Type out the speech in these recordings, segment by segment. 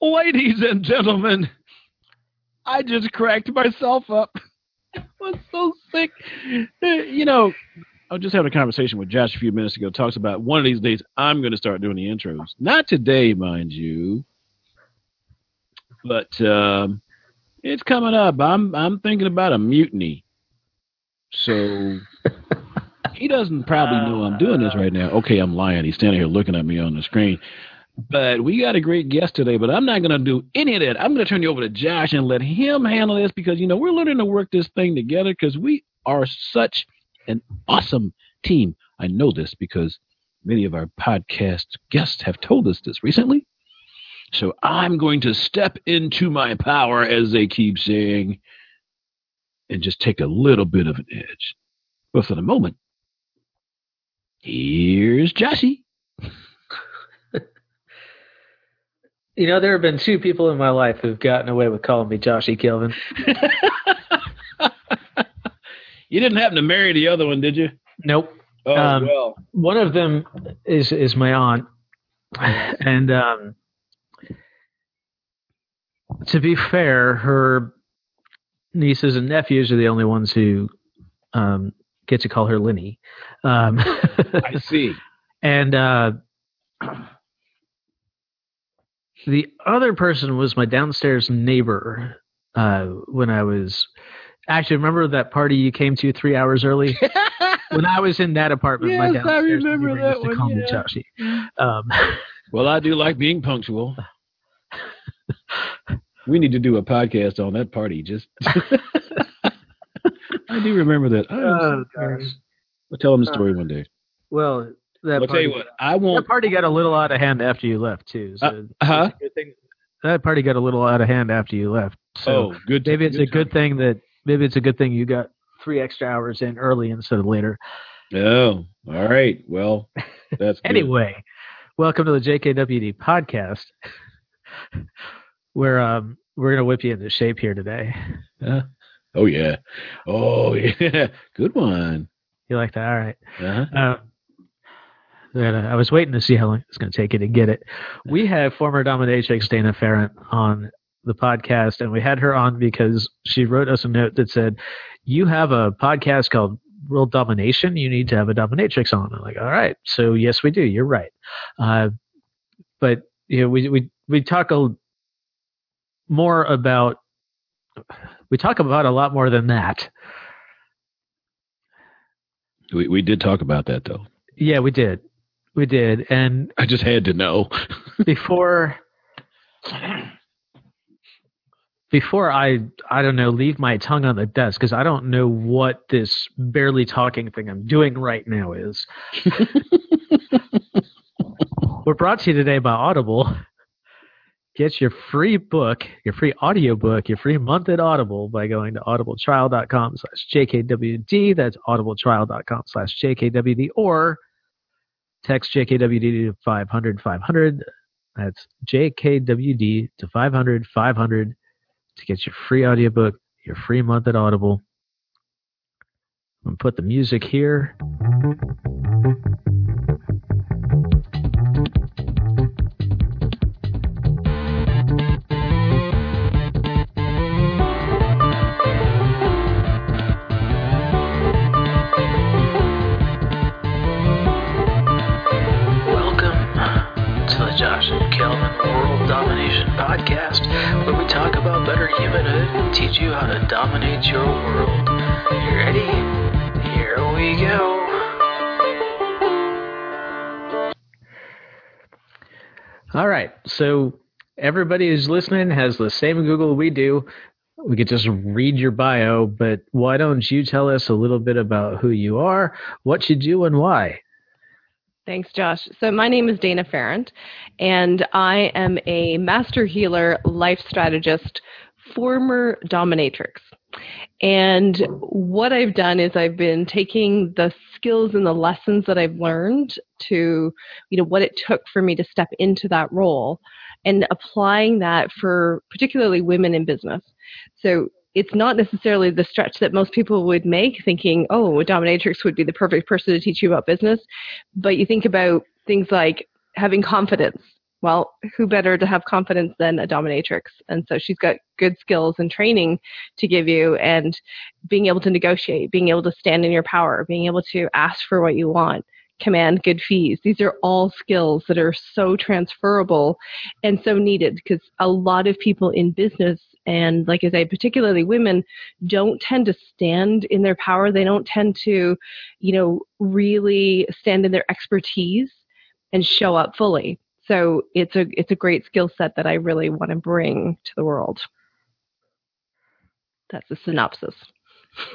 Ladies and gentlemen, I just cracked myself up. I was so sick. You know, I was just having a conversation with Josh a few minutes ago. Talks about one of these days I'm going to start doing the intros. Not today, mind you, but um, it's coming up. I'm I'm thinking about a mutiny. So he doesn't probably know I'm doing this right now. Okay, I'm lying. He's standing here looking at me on the screen. But we got a great guest today, but I'm not going to do any of that. I'm going to turn you over to Josh and let him handle this because, you know, we're learning to work this thing together because we are such an awesome team. I know this because many of our podcast guests have told us this recently. So I'm going to step into my power, as they keep saying, and just take a little bit of an edge. But for the moment, here's Joshy. You know, there have been two people in my life who've gotten away with calling me Joshy Kelvin. you didn't happen to marry the other one, did you? Nope. Oh, Um, well. One of them is is my aunt, and um, to be fair, her nieces and nephews are the only ones who um, get to call her Linny. Um, I see. and uh, the other person was my downstairs neighbor uh, when I was. Actually, remember that party you came to three hours early? when I was in that apartment, my Yes, I remember neighbor that used to one, call me yeah. Joshy. Um, Well, I do like being punctual. We need to do a podcast on that party. Just, I do remember that. Oh, oh gosh. I'll tell them the story one day. Well, that I'll tell you what. I that won't. party got a little out of hand after you left too. So Uh, huh? it's a good thing- That party got a little out of hand after you left. So oh, good. maybe it's a good time. thing that maybe it's a good thing you got three extra hours in early instead of later. Oh, all right. Well, that's good. Anyway, welcome to the JKWD podcast, where um, we're gonna whip you into shape here today. Huh? Oh yeah. Oh yeah. Good one. You like that? All right. Uh-huh. Uh, that, uh, I was waiting to see how long it's going to take you to get it. We have former dominatrix Dana Ferrant on the podcast, and we had her on because she wrote us a note that said, "You have a podcast called World Domination. You need to have a dominatrix on." I'm like, "All right." So yes, we do. You're right. Uh, but you know, we we we talk a more about we talk about a lot more than that. We we did talk about that though. Yeah, we did. We did. And I just had to know. before before I I don't know leave my tongue on the desk because I don't know what this barely talking thing I'm doing right now is. We're brought to you today by Audible. Get your free book, your free audiobook, your free month at Audible by going to audibletrial.com slash JKWD. That's audibletrial.com slash JKWD or text JKWD to 500 500. That's JKWD to 500 500 to get your free audiobook, your free month at Audible. I'm going to put the music here. Podcast, where we talk about better humanhood and teach you how to dominate your world. You ready? Here we go. All right, so everybody who's listening has the same Google we do. We could just read your bio, but why don't you tell us a little bit about who you are, what you do, and why? Thanks, Josh. So, my name is Dana Ferrand, and I am a master healer, life strategist, former dominatrix. And what I've done is I've been taking the skills and the lessons that I've learned to, you know, what it took for me to step into that role and applying that for particularly women in business. So, it's not necessarily the stretch that most people would make, thinking, oh, a dominatrix would be the perfect person to teach you about business but you think about things like having confidence Well, who better to have confidence than a dominatrix? And so she's got good skills and training to give you and being able to negotiate, being able to stand in your power, being able to ask for what you want, command good fees. These are all skills that are so transferable and so needed because a lot of people in business and like I say, particularly women don't tend to stand in their power. They don't tend to, you know, really stand in their expertise and show up fully. So it's a it's a great skill set that I really want to bring to the world. That's a synopsis.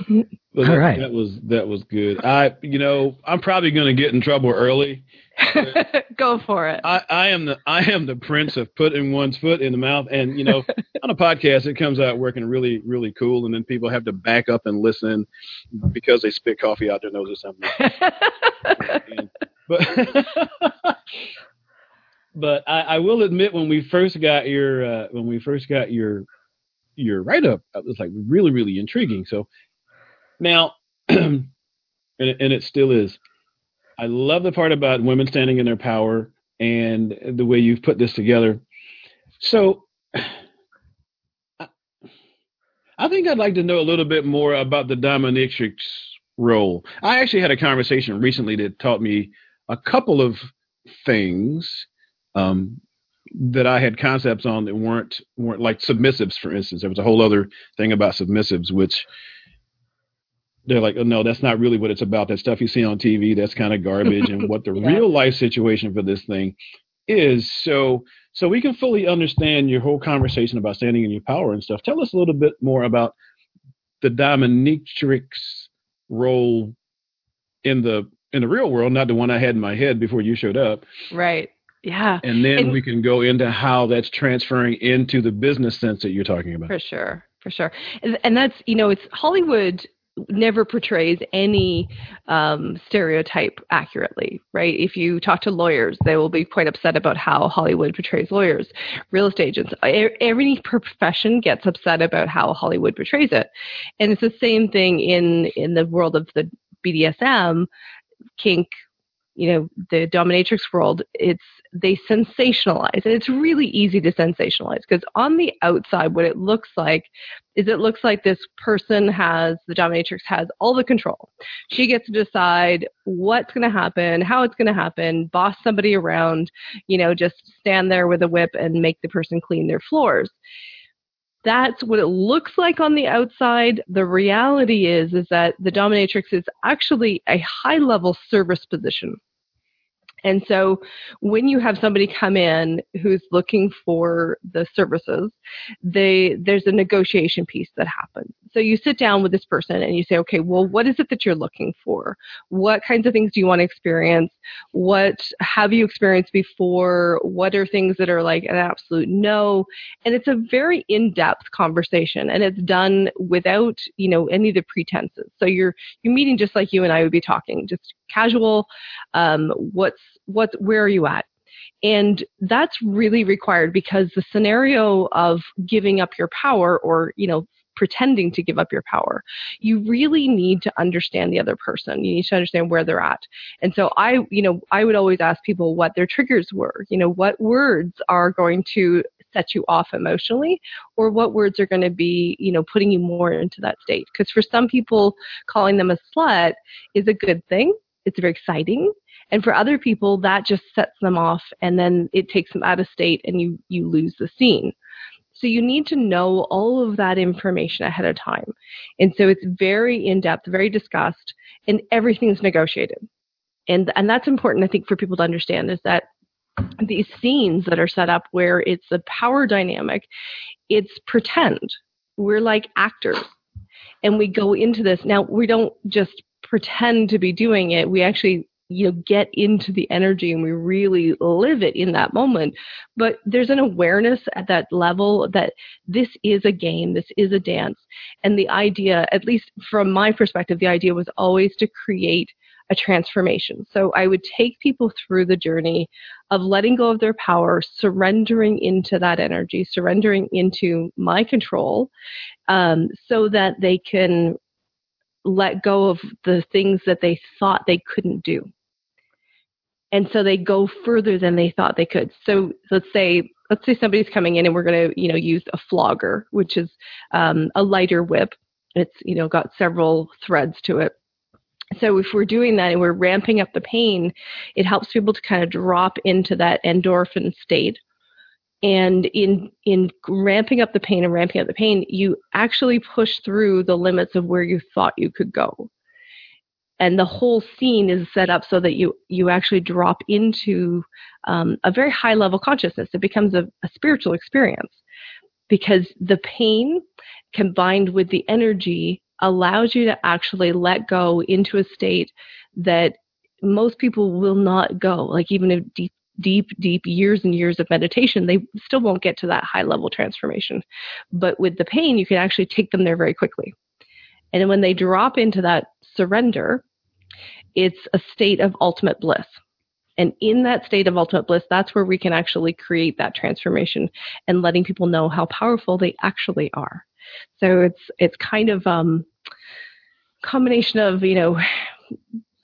All right. That was that was good. I you know I'm probably going to get in trouble early. Go for it. I, I am the I am the prince of putting one's foot in the mouth, and you know on a podcast it comes out working really really cool, and then people have to back up and listen because they spit coffee out their nose or something. But but I, I will admit when we first got your uh, when we first got your your write up, it was like really really intriguing. So now, and it, and it still is. I love the part about women standing in their power and the way you've put this together. So. I- I think I'd like to know a little bit more about the dominatrix role. I actually had a conversation recently that taught me a couple of things um, that I had concepts on that weren't weren't like submissives, for instance. There was a whole other thing about submissives, which they're like, oh no, that's not really what it's about. That stuff you see on TV, that's kind of garbage. and what the Yeah. real life situation for this thing is. So so we can fully understand your whole conversation about standing in your power and stuff. Tell us a little bit more about the dominatrix role in the in the real world, not the one I had in my head before you showed up. right. Yeah. And then And- we can go into how that's transferring into the business sense that you're talking about. For sure, for sure, and, and that's you know, it's Hollywood never portrays any um, stereotype accurately, right? If you talk to lawyers, they will be quite upset about how Hollywood portrays lawyers. Real estate agents, every profession gets upset about how Hollywood portrays it, and it's the same thing in in the world of the BDSM, kink, you know, the dominatrix world. It's they sensationalize, and it's really easy to sensationalize because on the outside, what it looks like is it looks like this person has the dominatrix has all the control. She gets to decide what's going to happen, how it's going to happen, boss somebody around, you know, just stand there with a whip and make the person clean their floors. That's what it looks like on the outside. The reality is is that the dominatrix is actually a high level service position. And so when you have somebody come in who's looking for the services, they there's a negotiation piece that happens. So you sit down with this person and you say, okay, well, what is it that you're looking for? What kinds of things do you want to experience? What have you experienced before? What are things that are like an absolute no? And it's a very in-depth conversation and it's done without, you know, any of the pretenses. So you're you're meeting just like you and I would be talking, just casual. Um, what's what's where are you at? And that's really required because the scenario of giving up your power or, you know, pretending to give up your power, you really need to understand the other person. You need to understand where they're at. And so I, you know, I would always ask people what their triggers were. You know, what words are going to set you off emotionally or what words are going to be, you know, putting you more into that state. Because for some people, calling them a slut is a good thing. It's very exciting. And for other people, that just sets them off and then it takes them out of state and you, you lose the scene. So you need to know all of that information ahead of time. And so it's very in depth, very discussed, and everything's negotiated. And and that's important I think for people to understand is that these scenes that are set up where it's a power dynamic, it's pretend. We're like actors. And we go into this. Now we don't just pretend to be doing it. We actually you know get into the energy and we really live it in that moment. But there's an awareness at that level that this is a game this is a dance. And the idea at least from my perspective the idea was always to create a transformation. So i would take people through the journey of letting go of their power surrendering into that energy surrendering into my control um, so that they can let go of the things that they thought they couldn't do and so they go further than they thought they could. So let's say let's say somebody's coming in and we're going to you know use a flogger, which is um, a lighter whip. It's you know got several threads to it. So if we're doing that and we're ramping up the pain, it helps people to kind of drop into that endorphin state. And in in ramping up the pain and ramping up the pain, you actually push through the limits of where you thought you could go and the whole scene is set up so that you you actually drop into um, a very high level consciousness. It becomes a, a spiritual experience because the pain combined with the energy allows you to actually let go into a state that most people will not go. Like even if deep, deep, deep years and years of meditation, they still won't get to that high level transformation. But with the pain, you can actually take them there very quickly. And when they drop into that surrender, it's a state of ultimate bliss. And in that state of ultimate bliss, that's where we can actually create that transformation and letting people know how powerful they actually are. So it's it's kind of um combination of, you know,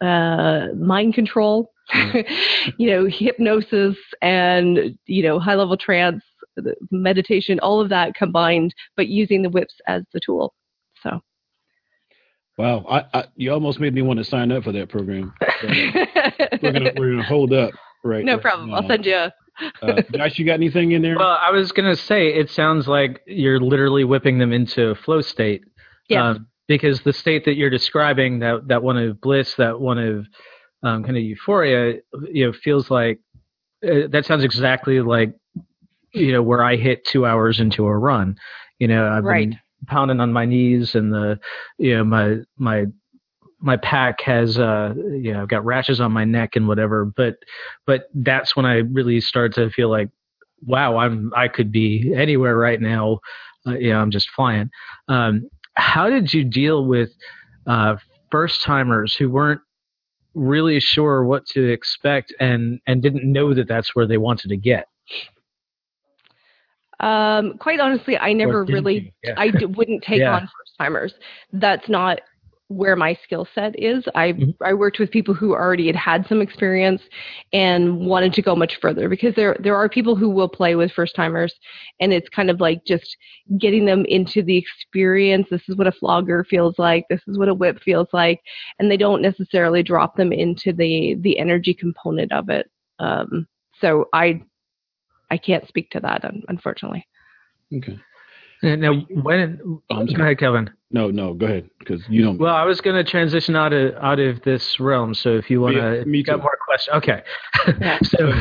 uh, mind control, you know, hypnosis and, you know, high level trance, meditation, all of that combined, but using the whips as the tool. So Wow, I, I, you almost made me want to sign up for that program. we're gonna we're gonna hold up right. No problem. I'll send you. A... uh, Josh, you got anything in there? Well, I was gonna say it sounds like you're literally whipping them into a flow state. Yeah. Um, because the state that you're describing, that that one of bliss, that one of um, kind of euphoria, you know, feels like uh, that sounds exactly like you know where I hit two hours into a run. You know, I've right. been pounding on my knees and the you know my my my pack has uh you know I've got rashes on my neck and whatever but but that's when i really start to feel like wow i'm i could be anywhere right now uh, you know i'm just flying um how did you deal with uh first timers who weren't really sure what to expect and and didn't know that that's where they wanted to get um, quite honestly, I never really, yeah. I d- wouldn't take yeah. on first timers. That's not where my skill set is. I mm-hmm. I worked with people who already had had some experience and wanted to go much further because there there are people who will play with first timers and it's kind of like just getting them into the experience. This is what a flogger feels like. This is what a whip feels like, and they don't necessarily drop them into the the energy component of it. Um, so I I can't speak to that, unfortunately. Okay. Now, when oh, go ahead, Kevin. No, no, go ahead because you don't. Well, I was going to transition out of out of this realm. So if you want to, me got more questions. Okay. Yeah. so,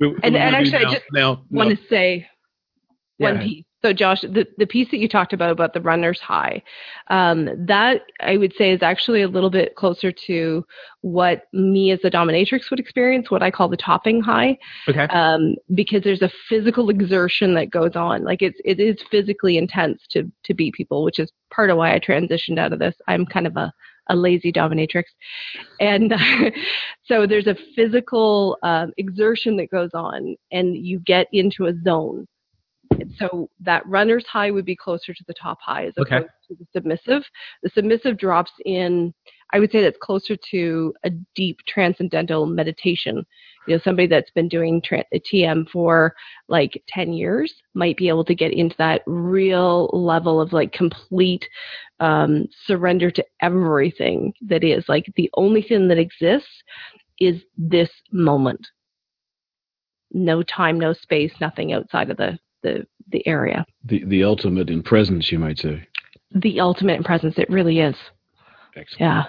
and, and actually, now, I just now, want to say one yeah. piece. So, Josh, the, the piece that you talked about about the runner's high, um, that I would say is actually a little bit closer to what me as a dominatrix would experience, what I call the topping high. Okay. Um, because there's a physical exertion that goes on, like it's it is physically intense to to beat people, which is part of why I transitioned out of this. I'm kind of a a lazy dominatrix. And so there's a physical um, exertion that goes on, and you get into a zone so that runner's high would be closer to the top high as opposed okay. to the submissive. The submissive drops in, I would say that's closer to a deep transcendental meditation. You know, somebody that's been doing tra- TM for like 10 years might be able to get into that real level of like complete um, surrender to everything that is. Like the only thing that exists is this moment. No time, no space, nothing outside of the the the area. The the ultimate in presence, you might say. The ultimate in presence, it really is. Excellent. Yeah.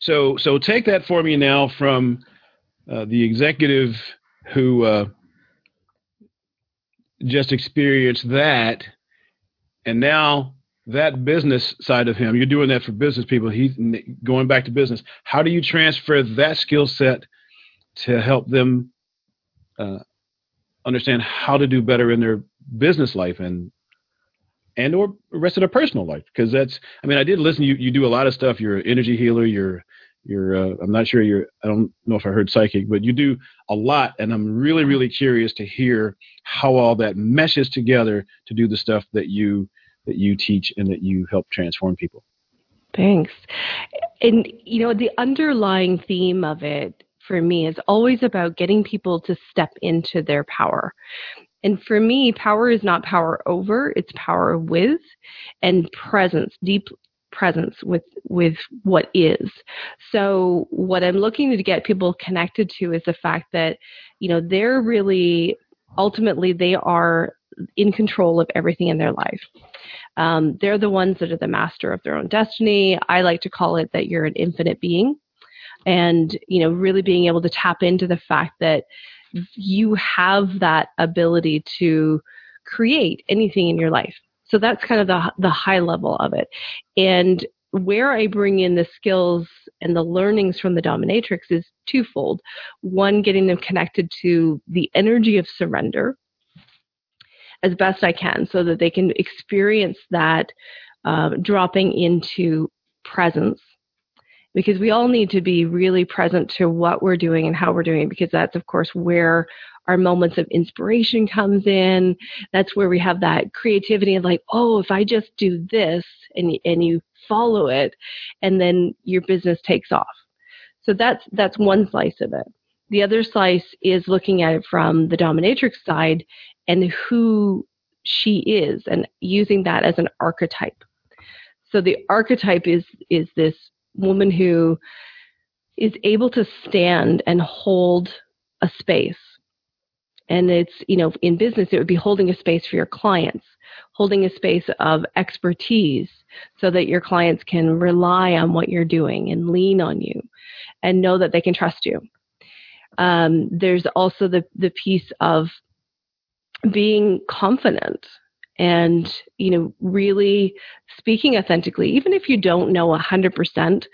So so take that for me now from uh, the executive who uh, just experienced that, and now that business side of him. You're doing that for business people. He's going back to business. How do you transfer that skill set to help them uh, understand how to do better in their business life and and or rest of their personal life. Because that's i mean i did listen you you do a lot of stuff. You're an energy healer. You're you're uh, i'm not sure you're i don't know if i heard psychic but you do a lot and i'm really really curious to hear how all that meshes together to do the stuff that you that you teach and that you help transform people. Thanks. And you know the underlying theme of it for me is always about getting people to step into their power. And for me, power is not power over, it's power with and presence, deep presence with with what is. So what I'm looking to get people connected to is the fact that, you know, they're really ultimately they are in control of everything in their life. Um, they're the ones that are the master of their own destiny. I like to call it that you're an infinite being and you know really being able to tap into the fact that you have that ability to create anything in your life. So that's kind of the the high level of it. And where i bring in the skills and the learnings from the dominatrix is twofold. One getting them connected to the energy of surrender as best i can so that they can experience that uh, dropping into presence because we all need to be really present to what we're doing and how we're doing it, because that's of course where our moments of inspiration comes in. That's where we have that creativity and like oh if i just do this and and you follow it and then your business takes off. So that's that's one slice of it. The other slice is looking at it from the dominatrix side and who she is and using that as an archetype. So the archetype is is this woman who is able to stand and hold a space. And it's, you know, in business, it would be holding a space for your clients, holding a space of expertise so that your clients can rely on what you're doing and lean on you and know that they can trust you. Um, there's also the, the piece of being confident and you know really speaking authentically even if you don't know 100%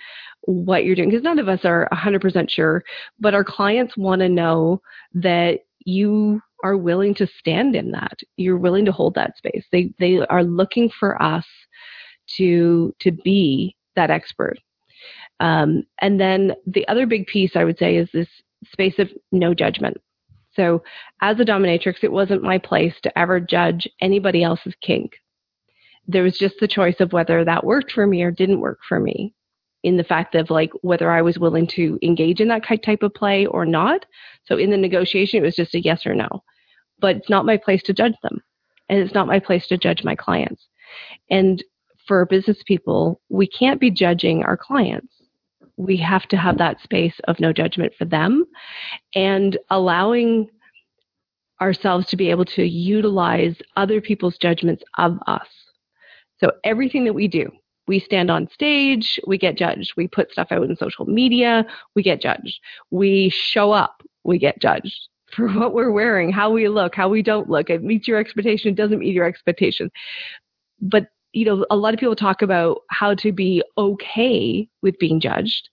what you're doing because none of us are 100% sure but our clients want to know that you are willing to stand in that. You're willing to hold that space. They they are looking for us to to be that expert. Um, and then the other big piece i would say is this space of no judgment so, as a dominatrix, it wasn't my place to ever judge anybody else's kink. There was just the choice of whether that worked for me or didn't work for me in the fact of like whether I was willing to engage in that type of play or not. So, in the negotiation, it was just a yes or no. But it's not my place to judge them. And it's not my place to judge my clients. And for business people, we can't be judging our clients we have to have that space of no judgment for them and allowing ourselves to be able to utilize other people's judgments of us. So everything that we do, we stand on stage, we get judged. We put stuff out in social media, we get judged. We show up, we get judged for what we're wearing, how we look, how we don't look. It meets your expectation, it doesn't meet your expectation. But you know, a lot of people talk about how to be okay with being judged.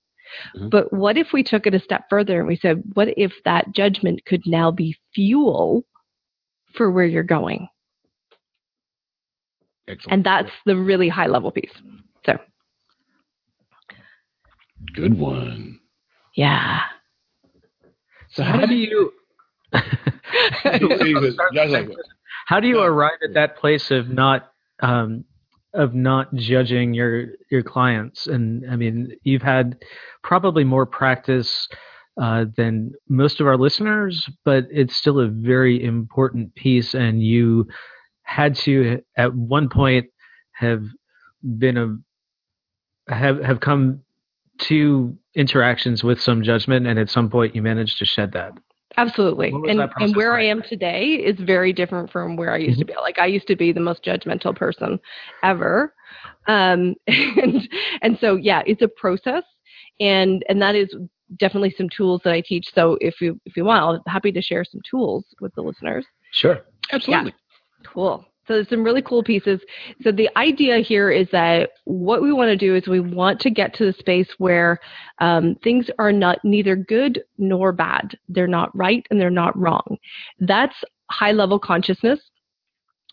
Mm-hmm. But what if we took it a step further and we said, what if that judgment could now be fuel for where you're going? Excellent. And that's the really high level piece. So, good one. Yeah. So, how do you. how do you arrive at that place of not um, of not judging your your clients. And i mean you've had probably more practice uh, than most of our listeners but it's still a very important piece. And you had to at one point have been a have have come to interactions with some judgment. And at some point you managed to shed that Absolutely. And, and where like? I am today is very different from where I used mm-hmm. to be. Like I used to be the most judgmental person ever. Um, and, and so, yeah, it's a process and, and that is definitely some tools that I teach. So if you, if you want, I'm happy to share some tools with the listeners. Sure. Absolutely. Yeah. Cool. So there's some really cool pieces. So the idea here is that what we want to do is we want to get to the space where um, things are not neither good nor bad. They're not right and they're not wrong. That's high level consciousness.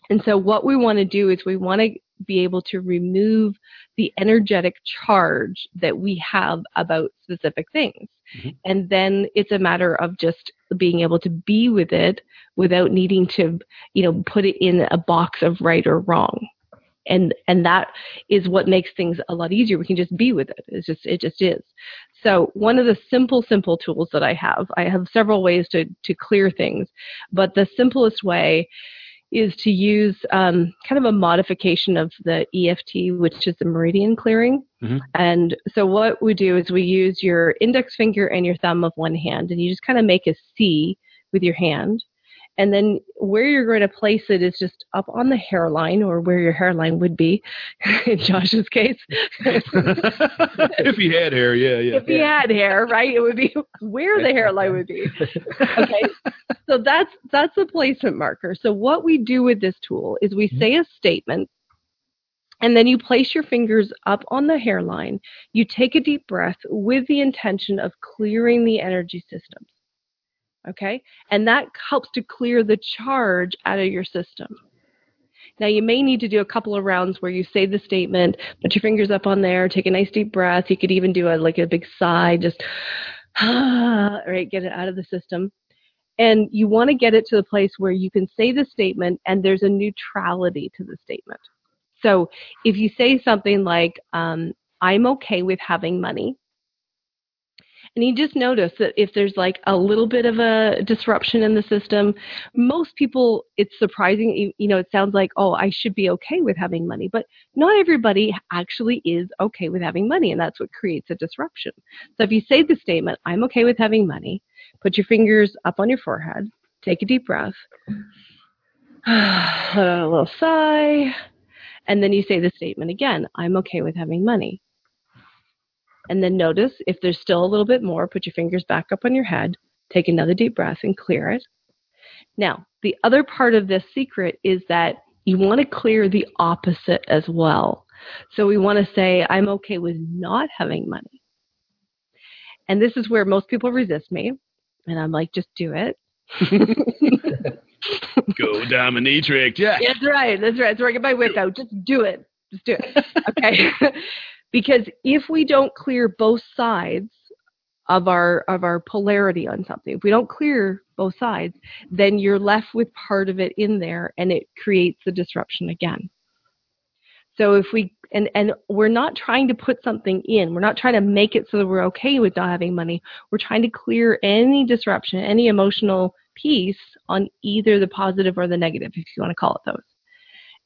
And so what we want to do is we want to be able to remove the energetic charge that we have about specific things. Mm-hmm. And then it's a matter of just being able to be with it without needing to, you know, put it in a box of right or wrong. And and that is what makes things a lot easier. We can just be with it. It's just it just is. So one of the simple, simple tools that I have, I have several ways to, to clear things, but the simplest way is to use um, kind of a modification of the EFT, which is the meridian clearing. Mhm. And so what we do is we use your index finger and your thumb of one hand, and you just kind of make a C with your hand. And then where you're going to place it is just up on the hairline or where your hairline would be in Josh's case. if he had hair, yeah, yeah. if he had hair, right? It would be where the hairline would be. Okay. so that's that's the placement marker. So what we do with this tool is we mm-hmm. say a statement and then you place your fingers up on the hairline. You take a deep breath with the intention of clearing the energy systems. Okay? And that helps to clear the charge out of your system. Now, you may need to do a couple of rounds where you say the statement, put your fingers up on there, take a nice deep breath. You could even do a like a big sigh, just ah, right, get it out of the system. And you want to get it to the place where you can say the statement and there's a neutrality to the statement. So if you say something like, um, I'm okay with having money, and you just notice that if there's like a little bit of a disruption in the system, most people, it's surprising. you- know, it sounds like, oh, I should be okay with having money, but not everybody actually is okay with having money, and that's what creates a disruption. So if you say the statement, I'm okay with having money, put your fingers up on your forehead, take a deep breath, a little sigh, and then you say the statement again, I'm okay with having money. And then notice if there's still a little bit more, put your fingers back up on your head, take another deep breath and clear it. Now, the other part of this secret is that you want to clear the opposite as well. So we want to say, I'm okay with not having money. And this is where most people resist me. And I'm like, just do it. Go dominatrix, yeah. That's right. That's right. That's where I get my whip out. Just do it. Just do it. Okay. because if we don't clear both sides of our of our polarity on something, if we don't clear both sides, then you're left with part of it in there and it creates the disruption again. So if we and and we're not trying to put something in, we're not trying to make it so that we're okay with not having money. We're trying to clear any disruption, any emotional piece on either the positive or the negative, if you want to call it those.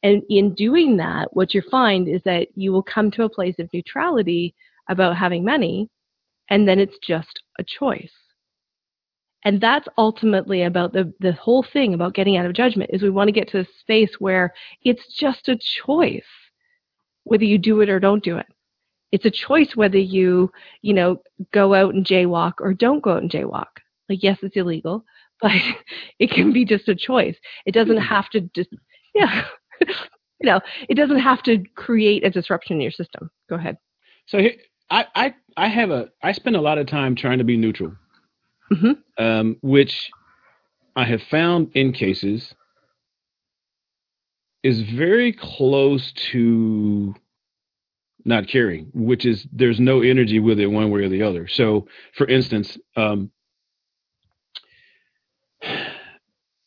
And in doing that, what you find is that you will come to a place of neutrality about having money, and then it's just a choice. And that's ultimately about the, the whole thing about getting out of judgment is we want to get to a space where it's just a choice whether you do it or don't do it. It's a choice whether you, you know, go out and jaywalk or don't go out and jaywalk. Like, yes, it's illegal, but it can be just a choice. It doesn't hmm. have to just, yeah, you know, it doesn't have to create a disruption in your system. Go ahead. So here, I, I, I have a, I spend a lot of time trying to be neutral, Mhm. um, which I have found in cases is very close to not caring, which is there's no energy with it one way or the other. So, for instance, um, uh,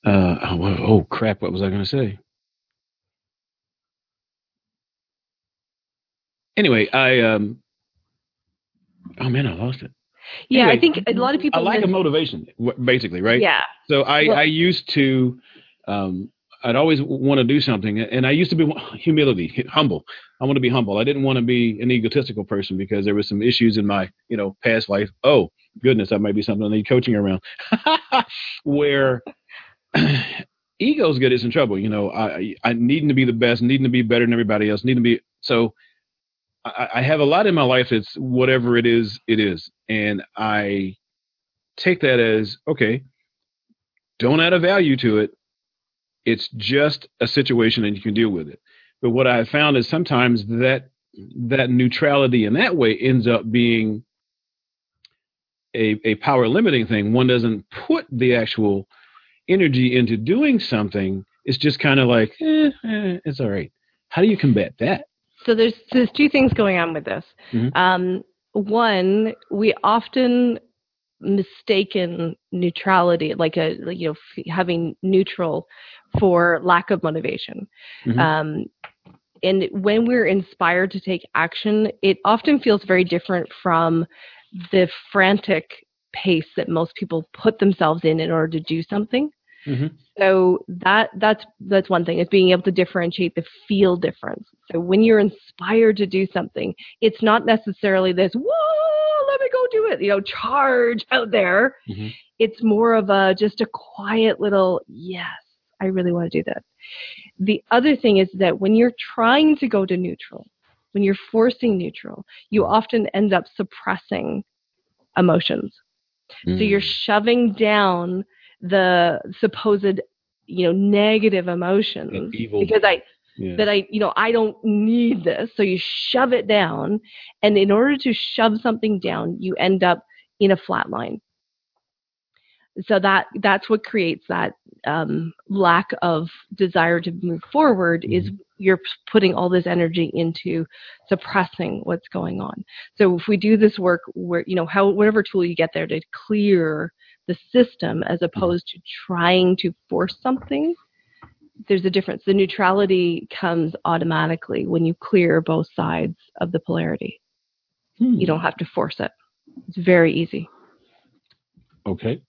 oh, oh crap, what was I going to say? Anyway, I um, oh man, I lost it. Yeah, I think a lot of people. I lack miss- of motivation, basically, right? Yeah. So I, Well- I used to, um, I'd always want to do something, and I used to be humility, humble. I want to be humble. I didn't want to be an egotistical person because there were some issues in my, you know, past life. Oh goodness, that might be something I need coaching around, where egos get us in trouble. You know, I, I needing to be the best, needing to be better than everybody else, needing to be so. I, I have a lot in my life that's whatever it is, it is, and I take that as okay don't add a value to it. It's just a situation and you can deal with it. But what i found is sometimes that that neutrality in that way ends up being a, a power limiting thing. One doesn't put the actual energy into doing something. It's just kind of like eh, eh, it's all right. How do you combat that So there's there's two things going on with this. Mhm. Um, one, we often mistaken neutrality, like a like, you know f- having neutral, for lack of motivation. Mhm. Um, and when we're inspired to take action, it often feels very different from the frantic pace that most people put themselves in in order to do something. Mhm. So that that's that's one thing is being able to differentiate the feel difference. So when you're inspired to do something, it's not necessarily this whoa, let me go do it, you know, charge out there. Mhm. It's more of a just a quiet little yes, I really want to do this. The other thing is that when you're trying to go to neutral, when you're forcing neutral, you often end up suppressing emotions. So you're shoving down the supposed, you know, negative emotions because I yeah. that I, you know, I don't need this. So you shove it down, and in order to shove something down, you end up in a flat line. So that that's what creates that um, lack of desire to move forward. Is you're putting all this energy into suppressing what's going on. So if we do this work, where you know, how whatever tool you get there to clear the system, as opposed to trying to force something, there's a difference. The neutrality comes automatically when you clear both sides of the polarity. Hmm. You don't have to force it. It's very easy. Okay.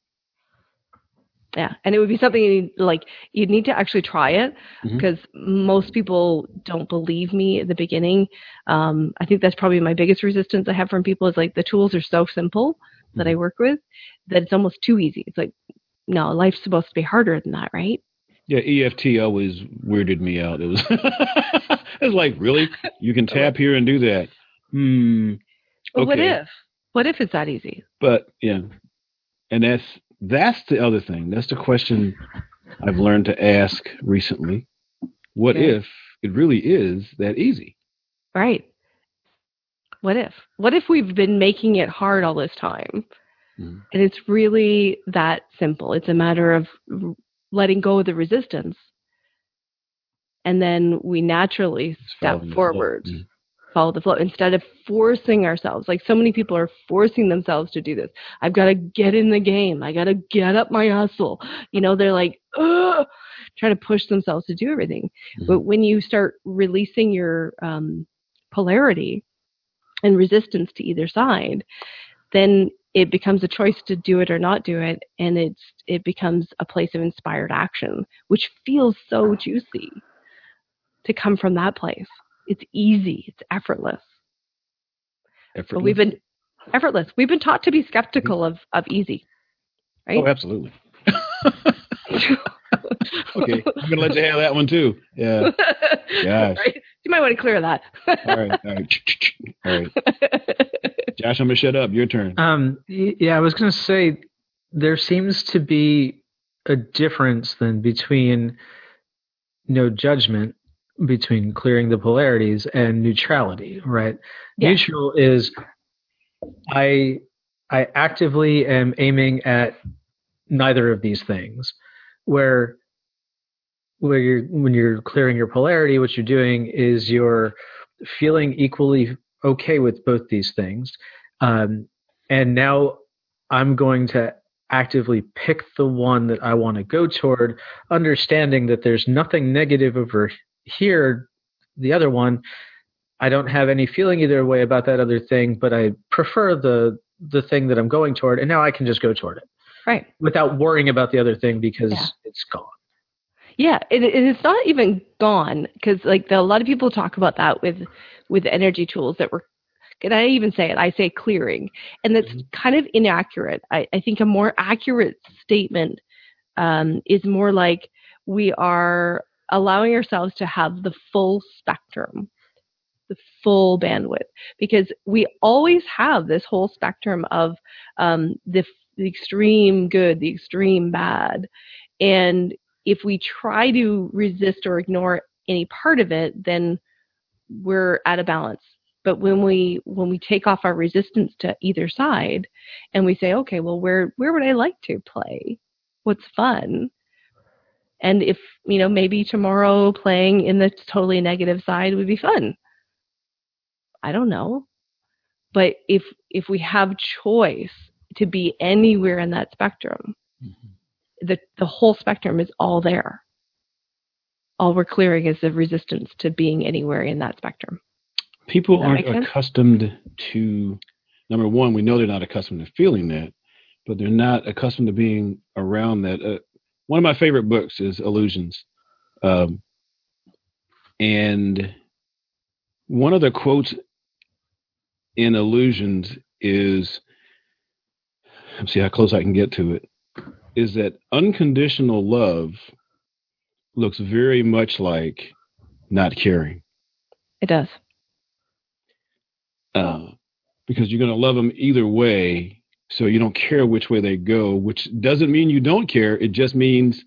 Yeah, and it would be something you need, like you'd need to actually try it because most people don't believe me at the beginning. Um, I think that's probably my biggest resistance I have from people is like the tools are so simple that I work with that it's almost too easy. It's like, no, life's supposed to be harder than that, right? Yeah, EFT always weirded me out. It was it was like, really? You can tap here and do that. Hmm. But what if? What if it's that easy? But yeah. And that's that's the other thing. That's the question I've learned to ask recently. What Yeah. if it really is that easy? Right. What if? What if we've been making it hard all this time? Mhm. And it's really that simple. It's a matter of letting go of the resistance. And then we naturally step Following the flow. forward, Mhm. follow the flow, instead of forcing ourselves. Like so many people are forcing themselves to do this. I've got to get in the game. I got to get up my hustle. You know, they're like, ugh, trying to push themselves to do everything. Mhm. But when you start releasing your um, polarity and resistance to either side, then it becomes a choice to do it or not do it, and it's it becomes a place of inspired action, which feels so juicy to come from that place. It's easy, it's effortless. But Effortless? we've been effortless. We've been taught to be skeptical mm-hmm. of of easy, right? Oh, absolutely. okay, I'm gonna let you have that one too. Yeah. Gosh. right? You might want to clear that. All right. All right. All right. Josh, I'm gonna shut up. Your turn. Um, yeah, I was going to say there seems to be a difference then between no judgment between clearing the polarities and neutrality, right? Yeah. Neutral is I I actively am aiming at neither of these things. Where where you're when you're clearing your polarity, what you're doing is you're feeling equally okay with both these things. Um, and now I'm going to actively pick the one that I want to go toward, understanding that there's nothing negative over here. The other one, I don't have any feeling either way about that other thing, but I prefer the the thing that I'm going toward, and now I can just go toward it right. without worrying about the other thing because Yeah. it's gone. Yeah, it, it- it's not even gone because like the, a lot of people talk about that with with energy tools that were. Can I even say it? I say clearing, and that's kind of inaccurate. I, I think a more accurate statement um, is more like we are allowing ourselves to have the full spectrum, the full bandwidth, because we always have this whole spectrum of um, the, the extreme good, the extreme bad, and if we try to resist or ignore any part of it, then we're out of balance. But when we when we take off our resistance to either side and we say, okay, well where where would I like to play? What's fun? And if, you know, maybe tomorrow playing in the totally negative side would be fun. I don't know. But if if we have choice to be anywhere in that spectrum, mm-hmm. The the whole spectrum is all there. All we're clearing is the resistance to being anywhere in that spectrum. People that aren't accustomed to number one, we know they're not accustomed to feeling that, but they're not accustomed to being around that. Uh, one of my favorite books is Illusions. Um, and one of the quotes in Illusions is, let's see how close I can get to it, is that unconditional love looks very much like not caring. It does. Uh, because you're going to love them either way, so you don't care which way they go, which doesn't mean you don't care. It just means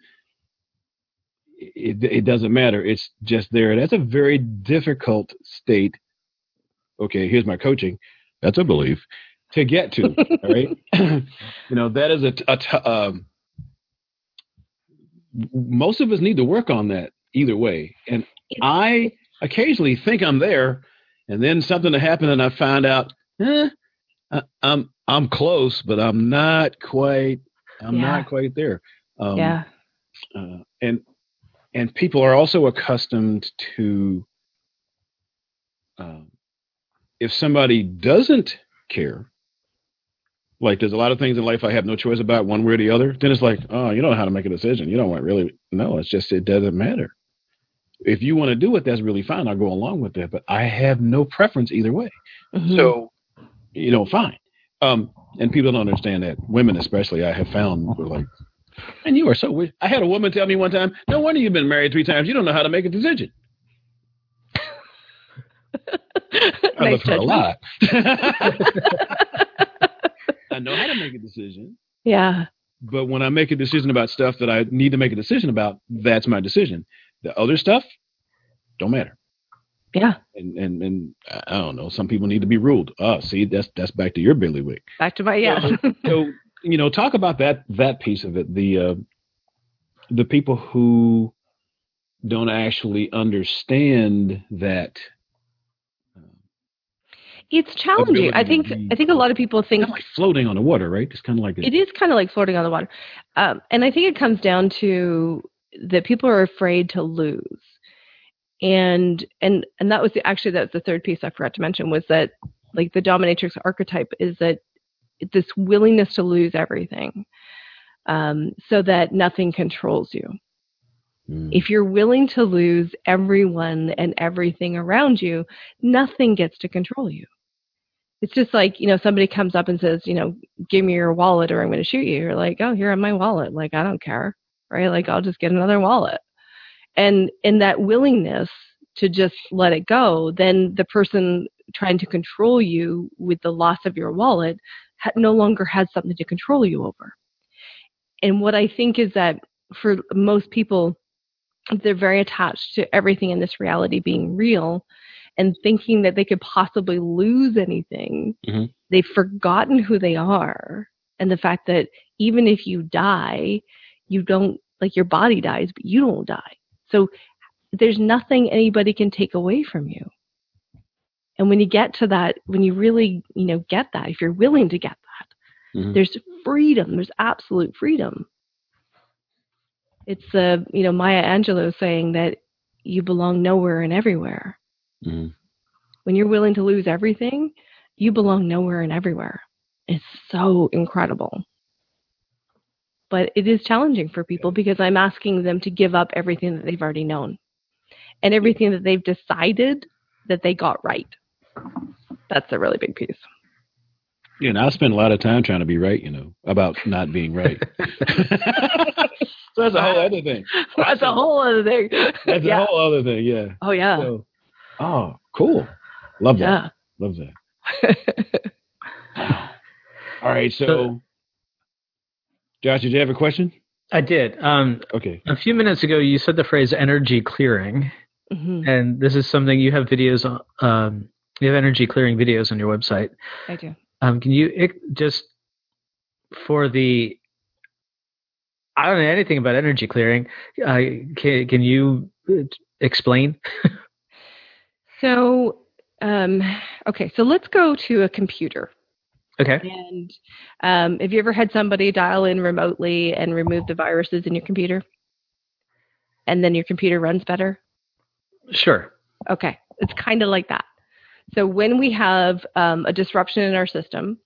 it, it doesn't matter. It's just there. That's a very difficult state. Okay, here's my coaching. That's a belief to get to. all right, you know that is a, a t- um, most of us need to work on that either way. And I occasionally think I'm there, and then something to happen, and I find out, eh, I, I'm I'm close, but I'm not quite. I'm Yeah. not quite there. Um, yeah. uh, and and people are also accustomed to um, if somebody doesn't care like there's a lot of things in life i have no choice about one way or the other. Then it's like oh you don't know how to make a decision. You don't want really no it's just it doesn't matter. If you want to do it that's really fine. I'll go along with that but i have no preference either way. Mhm. so you know fine. Um and people don't understand that. Women especially i have found were like and you are so weird. i had a woman tell me one time no wonder you've been married three times. You don't know how to make a decision. I nice love her a lot i know how to make a decision Yeah. but when i make a decision about stuff that i need to make a decision about that's my decision the other stuff don't matter Yeah. and and and I don't know. Some people need to be ruled. Oh, see, that's that's back to your bailiwick. Back to my yes. So you know, talk about that that piece of it. The uh, the people who don't actually understand that. It's challenging. I think be- I think a lot of people think Kind of like floating on the water, right? It's kind of like a, it is kind of like floating on the water, um, and I think it comes down to that people are afraid to lose, and and and that was the, actually that's the third piece I forgot to mention was that like the dominatrix archetype is that this willingness to lose everything, um, so that nothing controls you. Mm. If you're willing to lose everyone and everything around you, nothing gets to control you. It's just like, you know, somebody comes up and says, you know, give me your wallet or I'm going to shoot you. You're like, oh, here on my wallet. Like, I don't care. Right. Like, I'll just get another wallet. And in that willingness to just let it go, then the person trying to control you with the loss of your wallet ha- no longer has something to control you over. And what I think is that for most people, they're very attached to everything in this reality being real and thinking that they could possibly lose anything. Mhm. They've forgotten who they are and the fact that even if you die, you don't, like your body dies, but you don't die. So there's nothing anybody can take away from you. And when you get to that, when you really, you know, get that, if you're willing to get that, Mhm. there's freedom. There's absolute freedom. It's uh, you know, Maya Angelou saying that you belong nowhere and everywhere. Mhm. When you're willing to lose everything, you belong nowhere and everywhere. It's so incredible. But it is challenging for people because I'm asking them to give up everything that they've already known and everything that they've decided that they got right. That's a really big piece. Yeah, and I spend a lot of time trying to be right, you know, about not being right. so that's a whole other thing. That's a whole other thing. That's yeah. a whole other thing. Yeah. oh yeah. So, oh, cool. Love that. yeah. Love that. All right. So, Josh, did you have a question? I did. Um, Okay. a few minutes ago, you said the phrase energy clearing, hmm and this is something you have videos on. Um, you have energy clearing videos on your website. I do. Um, can you ex- just for the I don't know anything about energy clearing. Uh, can, can you uh, explain? So, um, okay, so let's go to a computer. Okay. And um, have you ever had somebody dial in remotely and remove the viruses in your computer? And then your computer runs better? Sure. Okay, it's kind of like that. So when we have um, a disruption in our system,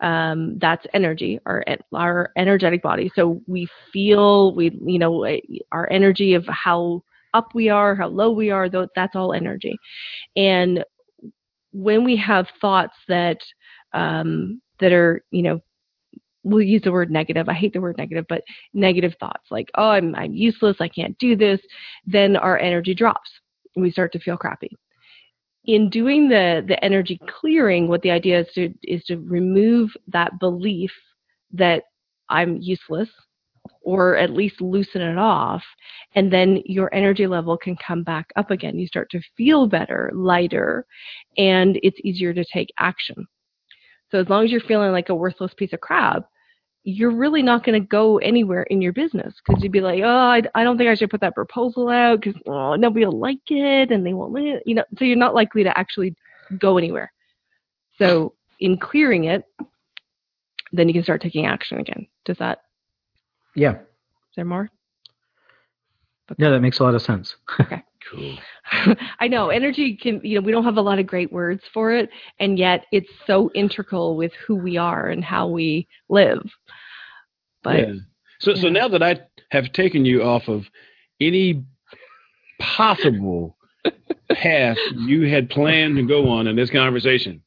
um, that's energy, our our energetic body. So we feel we you know our energy of how up we are, how low we are. That's all energy. And when we have thoughts that um, that are you know we'll use the word negative. I hate the word negative, but negative thoughts like, oh, I'm, I'm useless. I can't do this. Then our energy drops and we start to feel crappy. In doing the, the energy clearing, what the idea is to, is to remove that belief that I'm useless or at least loosen it off. And then your energy level can come back up again. You start to feel better, lighter, and it's easier to take action. So as long as you're feeling like a worthless piece of crap, you're really not going to go anywhere in your business because you'd be like, oh, I, I don't think I should put that proposal out because oh, nobody will like it and they won't, you know. So you're not likely to actually go anywhere. So in clearing it, then you can start taking action again. Does that? Yeah. Is there more? Okay. Yeah, that makes a lot of sense. okay. Cool. I know energy can, you know, we don't have a lot of great words for it, and yet it's so integral with who we are and how we live. But yeah. so, yeah. so now that I have taken you off of any possible path you had planned to go on in this conversation,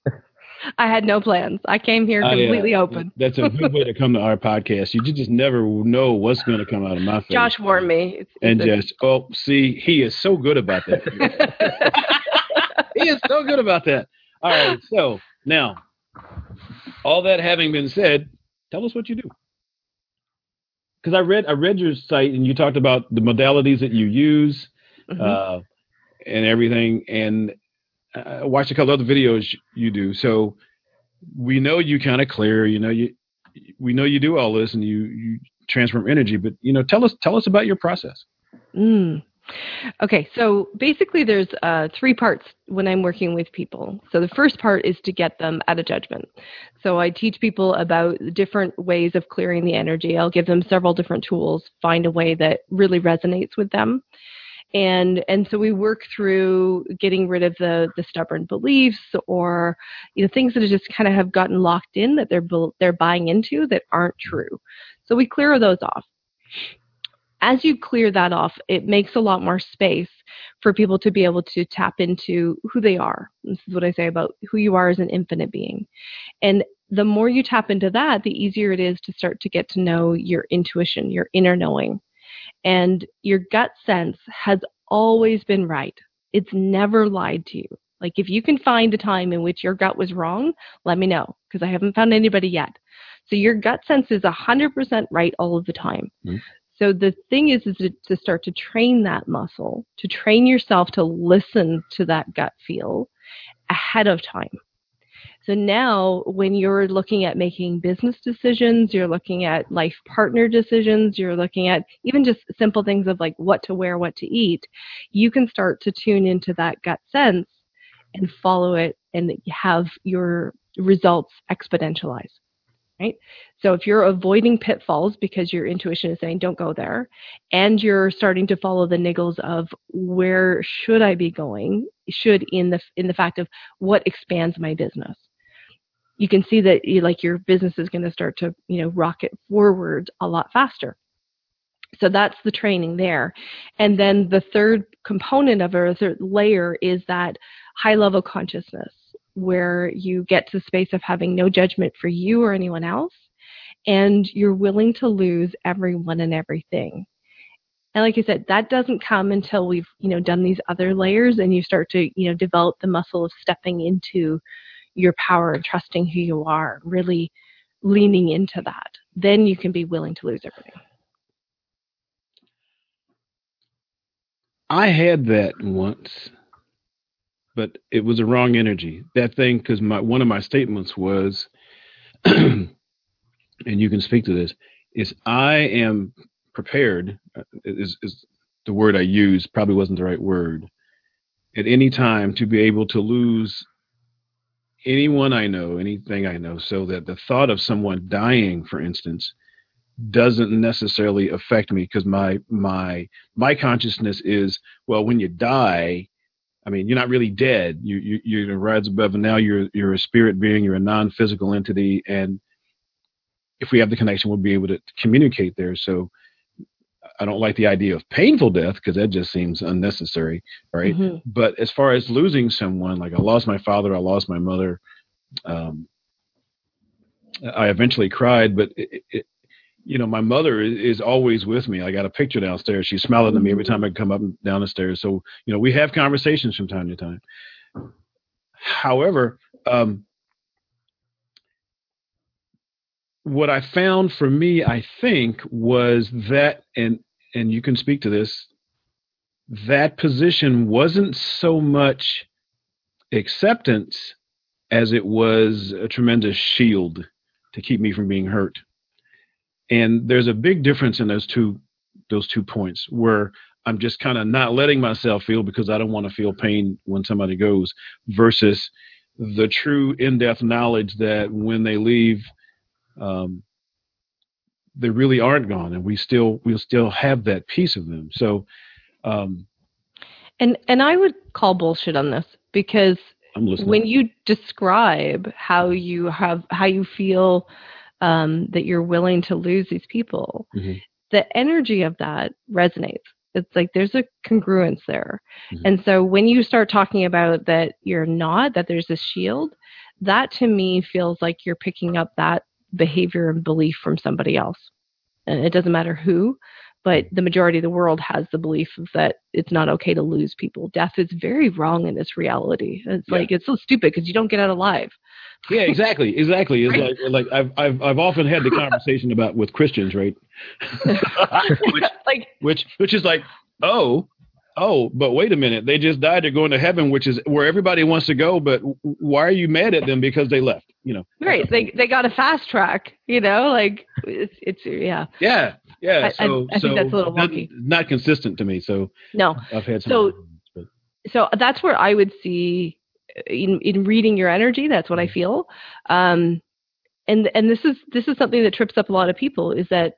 I had no plans. I came here completely uh, open. That's a good way to come to our podcast. You just never know what's going to come out of my face. Josh warned me. It's, and it's just, oh, see, he is so good about that. he is so good about that. All right. So now, all that having been said, tell us what you do. Because I read I read your site and you talked about the modalities that you use mm-hmm. uh, and everything. And I uh, watched a couple other videos you do. So we know you kind of clear. You know you we know you do all this and you you transform energy. But you know, tell us tell us about your process. Mm. Okay, so basically, there's uh, three parts when I'm working with people. So the first part is to get them out of judgment. So I teach people about different ways of clearing the energy. I'll give them several different tools, find a way that really resonates with them and and so we work through getting rid of the the stubborn beliefs or you know things that just kind of have gotten locked in that they're they're buying into that aren't true. So we clear those off. As you clear that off it makes a lot more space for people to be able to tap into who they are. This is what i say about who you are as an infinite being. And the more you tap into that the easier it is to start to get to know your intuition your inner knowing and your gut sense has always been right. It's never lied to you. Like if you can find a time in which your gut was wrong, let me know because I haven't found anybody yet. So your gut sense is 100% right all of the time. Mm-hmm. So the thing is, is to, to start to train that muscle, to train yourself to listen to that gut feel ahead of time. So now, when you're looking at making business decisions, you're looking at life partner decisions, you're looking at even just simple things of like what to wear, what to eat, you can start to tune into that gut sense and follow it and have your results exponentialize. Right? So if you're avoiding pitfalls because your intuition is saying don't go there and you're starting to follow the niggles of where should I be going should in the in the fact of what expands my business you can see that you, like your business is going to start to you know rocket forward a lot faster. So that's the training there. And then the third component of it third layer is that high level consciousness where you get to the space of having no judgment for you or anyone else and you're willing to lose everyone and everything. And like I said, that doesn't come until we've, you know, done these other layers and you start to, you know, develop the muscle of stepping into your power and trusting who you are, really leaning into that, then you can be willing to lose everything. I had that once, but it was a wrong energy. That thing, because my one of my statements was, and you can speak to this, is I am prepared. Uh, is, is the word I used probably wasn't the right word. At any time to be able to lose anyone I know, anything I know, so that the thought of someone dying, for instance, doesn't necessarily affect me because my my my consciousness is well when you die I mean, you're not really dead. You, you you're in rides above, and now you're you're a spirit being. You're a non-physical entity, and if we have the connection, we'll be able to communicate there. So, I don't like the idea of painful death because that just seems unnecessary, right? Mhm. But as far as losing someone, like I lost my father, I lost my mother. Um, I eventually cried, but it, it, you know, my mother is, always with me. I got a picture downstairs. She's smiling at me every time I come up and down the stairs. So, you know, we have conversations from time to time. However, um, what I found for me, I think, was that, and and you can speak to this, that position wasn't so much acceptance as it was a tremendous shield to keep me from being hurt. And there's a big difference in those two those two points where I'm just kind of not letting myself feel because I don't want to feel pain when somebody goes versus the true in-depth knowledge that when they leave um, they really aren't gone and we still we'll still have that piece of them so um, And and I would call bullshit on this because when you describe how you have how you feel um, that you're willing to lose these people, Mhm. the energy of that resonates. It's like there's a congruence there, Mhm. and so when you start talking about that you're not that there's a shield, that to me feels like you're picking up that behavior and belief from somebody else, and it doesn't matter who. But the majority of the world has the belief that it's not okay to lose people. Death is very wrong in this reality. It's Yeah. like it's so stupid because you don't get out alive. Yeah, exactly, exactly. It's Right. like like I've I've I've often had the conversation about with Christians, right? which like which which is like, oh, oh, but wait a minute, they just died. They're going to heaven, which is where everybody wants to go. But why are you mad at them because they left? You know? right, they they got a fast track. You know, like it's it's yeah. Yeah, yeah. I- I- so I think so that's a little not, wonky. not consistent to me. So No, I've had some. So- but so that's where I would see in in reading your energy. That's what I feel. Um, and and this is this is something that trips up a lot of people is that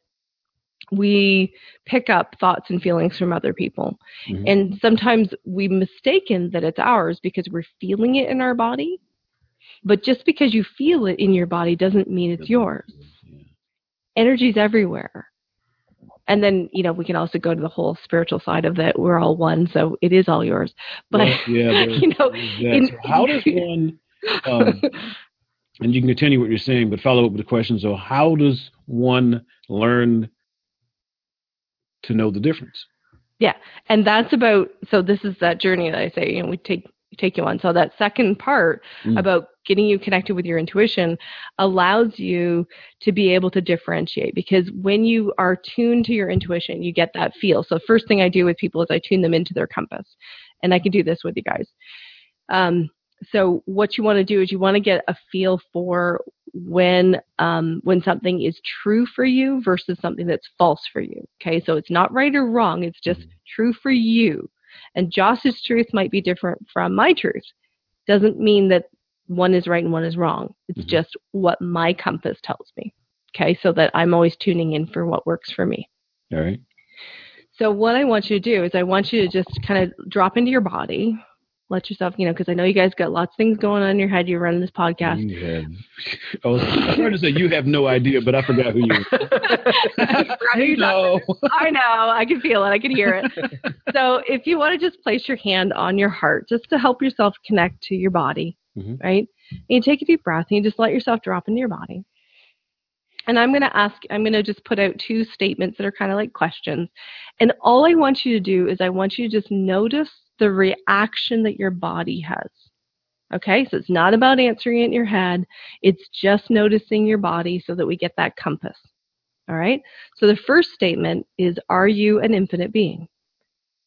we pick up thoughts and feelings from other people, Mhm. and sometimes we mistaken that it's ours because we're feeling it in our body. But just because you feel it in your body doesn't mean it's yours. Yeah. energy's everywhere. And then, you know, we can also go to the whole spiritual side of that. We're all one, so it is all yours. But Well, yeah, you know, in- how does one? Um, and you can continue what you're saying, but follow up with the question. So, how does one learn to know the difference? Yeah, and that's about so this is that journey that I say, you know, we take take you on. So that second part Mm. about getting you connected with your intuition allows you to be able to differentiate because when you are tuned to your intuition, you get that feel. So first thing I do with people is I tune them into their compass. And I can do this with you guys. Um, so what you want to do is you want to get a feel for when um, when something is true for you versus something that's false for you. Okay, so it's not right or wrong; it's just true for you. And Josh's truth might be different from my truth. Doesn't mean that one is right and one is wrong. It's Mhm. just what my compass tells me. Okay, so that I'm always tuning in for what works for me. All right. So what I want you to do is I want you to just kind of drop into your body. Let yourself, you know, because I know you guys got lots of things going on in your head. You're running this podcast. You have. I was trying to say you have no idea, but I forgot who you. Right? No. I know. I can feel it. I can hear it. so if you want to just place your hand on your heart, just to help yourself connect to your body, Mhm. right? And you take a deep breath and you just let yourself drop into your body. And I'm going to ask, I'm going to just put out two statements that are kind of like questions. And all I want you to do is I want you to just notice the reaction that your body has. Okay, so it's not about answering it in your head, it's just noticing your body so that we get that compass. All right, so the first statement is Are you an infinite being?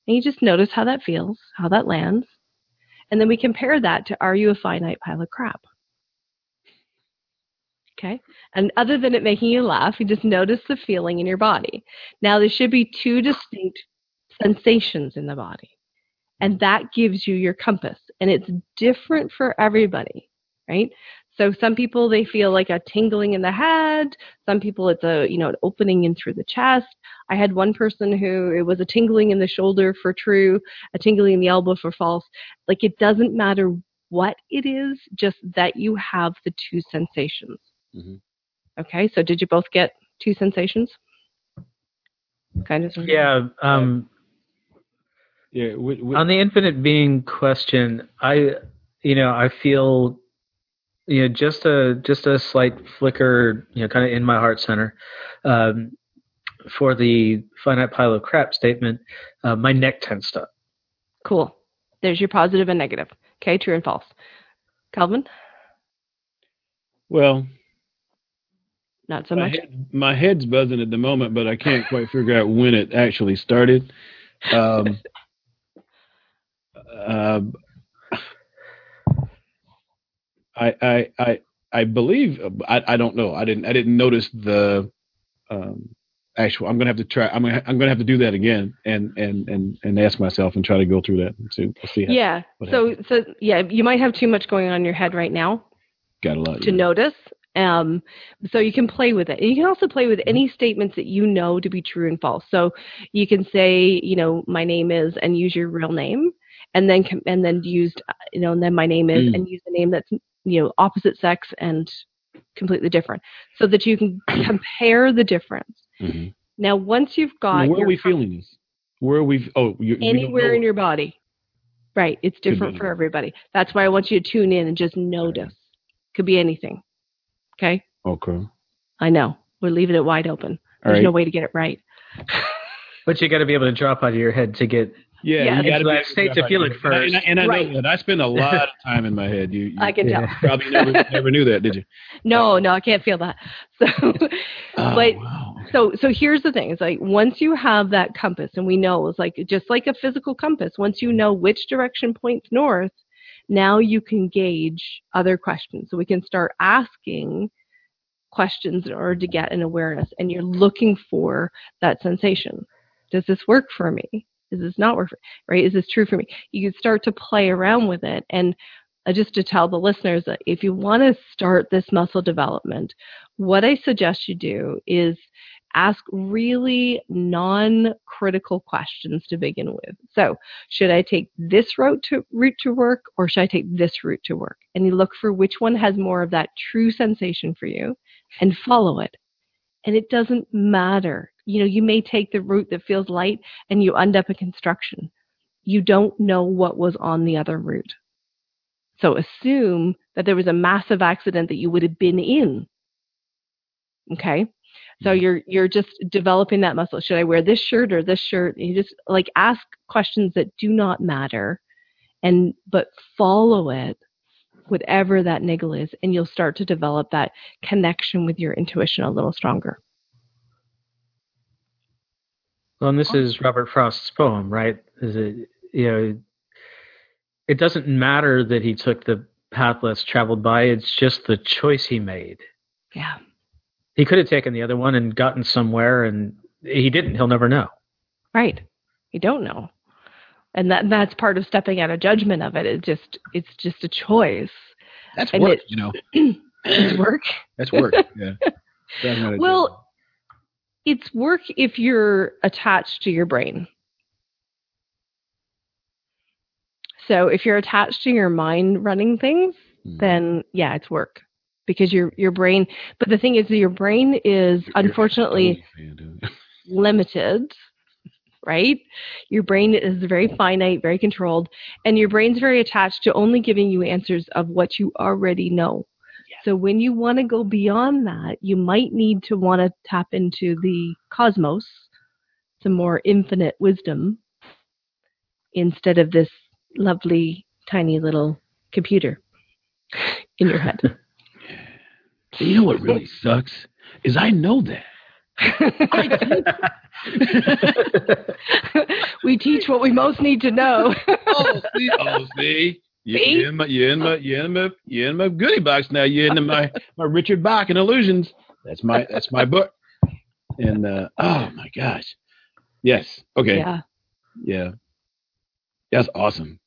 And you just notice how that feels, how that lands. And then we compare that to Are you a finite pile of crap? Okay, and other than it making you laugh, you just notice the feeling in your body. Now, there should be two distinct sensations in the body, and that gives you your compass, and it's different for everybody, right? So some people they feel like a tingling in the head. Some people it's a you know an opening in through the chest. I had one person who it was a tingling in the shoulder for true, a tingling in the elbow for false. Like it doesn't matter what it is, just that you have the two sensations. Mhm. Okay, so did you both get two sensations? Kind of. Yeah. Um, Yeah. wi- wi- on the infinite being question, I, you know, I feel, you know, just a just a slight flicker, you know, kind of in my heart center, um, for the finite pile of crap statement. Uh, my neck tensed up. Cool. There's your positive and negative. Okay, true and false. Calvin, well, not so my, much. head, my head's buzzing at the moment, but I can't quite figure out when it actually started. Um, uh, I, I, I, I believe I, I don't know. I didn't I didn't notice the um, actual. I'm gonna have to try. I'm gonna I'm gonna have to do that again and and and and ask myself and try to go through that and see. See. How, Yeah. So so yeah, you might have too much going on in your head right now. got a lot. to yeah. notice. Um, so you can play with it. And you can also play with any statements that you know to be true and false. So you can say, you know, my name is, and use your real name, and then com- and then use, uh, you know, and then my name is, Mm. and use the name that's you know opposite sex and completely different, so that you can compare the difference. Mhm. Now, once you've got Now, where your are we feeling this? Where are we? Oh, you, anywhere know. in your body. Right. It's different for everybody. That's why I want you to tune in and just notice. Could be anything. Okay. Okay. I know. We're leaving it wide open. There's right. no way to get it right. But you got to be able to drop out of your head to get. Yeah, Yeah. you got It's that state to feel it And I, and I, and I Right. know that. I spend a lot of time in my head. You, you I can tell. Probably never never knew that, did you? No, no, I can't feel that. So, Oh, but wow. So so here's the thing: it's like once you have that compass, and we know it's like just like a physical compass. Once you know which direction points north, now you can gauge other questions. So we can start asking questions in order to get an awareness, and you're looking for that sensation. Does this work for me? Does this not work right? Is this true for me? You can start to play around with it, and uh, just to tell the listeners that if you want to start this muscle development, what I suggest you do is ask really non critical questions to begin with. So, should I take this route to, route to work or should I take this route to work? And you look for which one has more of that true sensation for you and follow it. And it doesn't matter. You know, you may take the route that feels light and you end up in construction. You don't know what was on the other route. So assume that there was a massive accident that you would have been in. Okay? So mm-hmm. you're you're just developing that muscle. Should I wear this shirt or this shirt? You just like ask questions that do not matter and but follow it whatever that niggle is and you'll start to develop that connection with your intuition a little stronger. Well, and this is Robert Frost's poem, right? Is it you know? It doesn't matter that he took the path less traveled by. It's just the choice he made. Yeah. He could have taken the other one and gotten somewhere, and he didn't. He'll never know. Right. You don't know. And that that's part of stepping out of judgment of it. It's just it's just a choice. That's and work, it- you know. It's work. That's work. Yeah. That's Well, job. it's work if you're attached to your brain. So if you're attached to your mind running things, Hmm. then yeah, it's work because your your brain. But the thing is, your brain is You're- unfortunately totally fan, dude. limited. Right? Your brain is very finite, very controlled, and your brain's very attached to only giving you answers of what you already know. So when you want to go beyond that, you might need to want to tap into the cosmos, some more infinite wisdom, instead of this lovely tiny little computer in your head. You know what really sucks is I know that. we teach what we most need to know. oh, see, oh, see. You, See? You're in my, you're in my, you're in my, you're in my goodie box now. You're in my, my Richard Bach and Illusions. That's my, that's my book. And uh, oh my gosh, yes, okay, Yeah. yeah, that's awesome.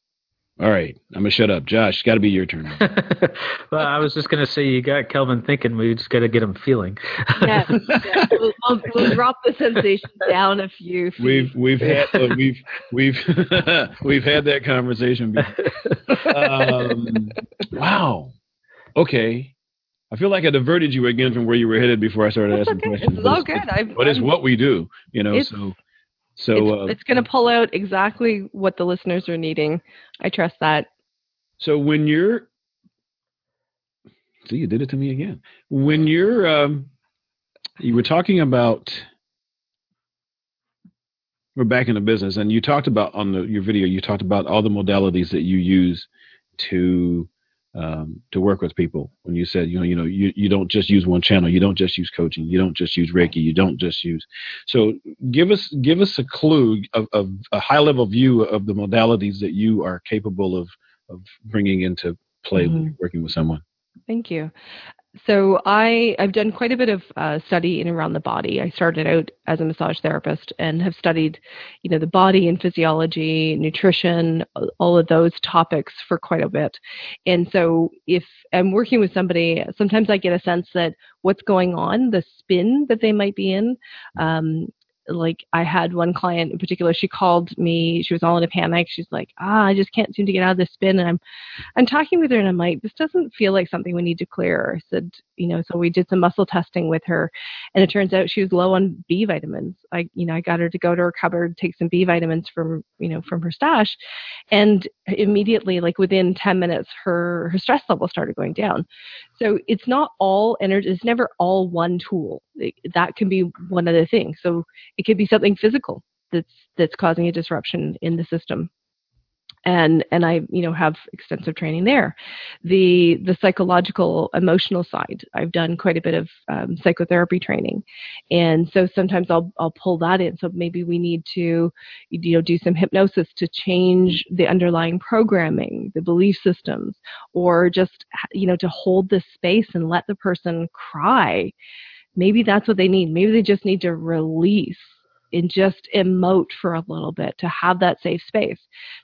All right, I'm gonna shut up. Josh, it's got to be your turn. well, I was just gonna say you got Kelvin thinking. We just got to get him feeling. yes, yes. We'll, we'll, we'll drop the sensation down a few. Feet. We've we've had uh, we've we've we've had that conversation. Before. Um, wow. Okay. I feel like I diverted you again from where you were headed before I started That's asking okay. questions. It's all good. I've, But it's what we do, you know. So so it's, uh, it's going to pull out exactly what the listeners are needing. I trust that. So when you're, see, you did it to me again. When you're, um, you were talking about, we're back in the business, and you talked about on the your video, you talked about all the modalities that you use to um, to work with people. When you said, you know, you know, you, you don't just use one channel, you don't just use coaching, you don't just use Reiki, you don't just use. So give us give us a clue of, of a high level view of the modalities that you are capable of of bringing into play when Mhm. you're working with someone. Thank you. So I I've done quite a bit of uh, study in and around the body. I started out as a massage therapist and have studied, you know, the body and physiology, nutrition, all of those topics for quite a bit. And so if I'm working with somebody, sometimes I get a sense that what's going on, the spin that they might be in. Um, like I had one client in particular, she called me, she was all in a panic. She's like, ah, I just can't seem to get out of this spin. And I'm I'm talking with her and I'm like, this doesn't feel like something we need to clear. I said, you know, so we did some muscle testing with her and it turns out she was low on B vitamins. I, you know, I got her to go to her cupboard, take some B vitamins from, you know, from her stash. And immediately, like within 10 minutes, her, her stress level started going down. So it's not all energy. It's never all one tool. It, that can be one other thing. So it could be something physical that's, that's causing a disruption in the system and and I you know have extensive training there. The the psychological emotional side I've done quite a bit of um, psychotherapy training, and so sometimes I'll I'll pull that in. So maybe we need to you know do some hypnosis to change the underlying programming, the belief systems, or just you know to hold this space and let the person cry. Maybe that's what they need. Maybe they just need to release and just emote for a little bit to have that safe space.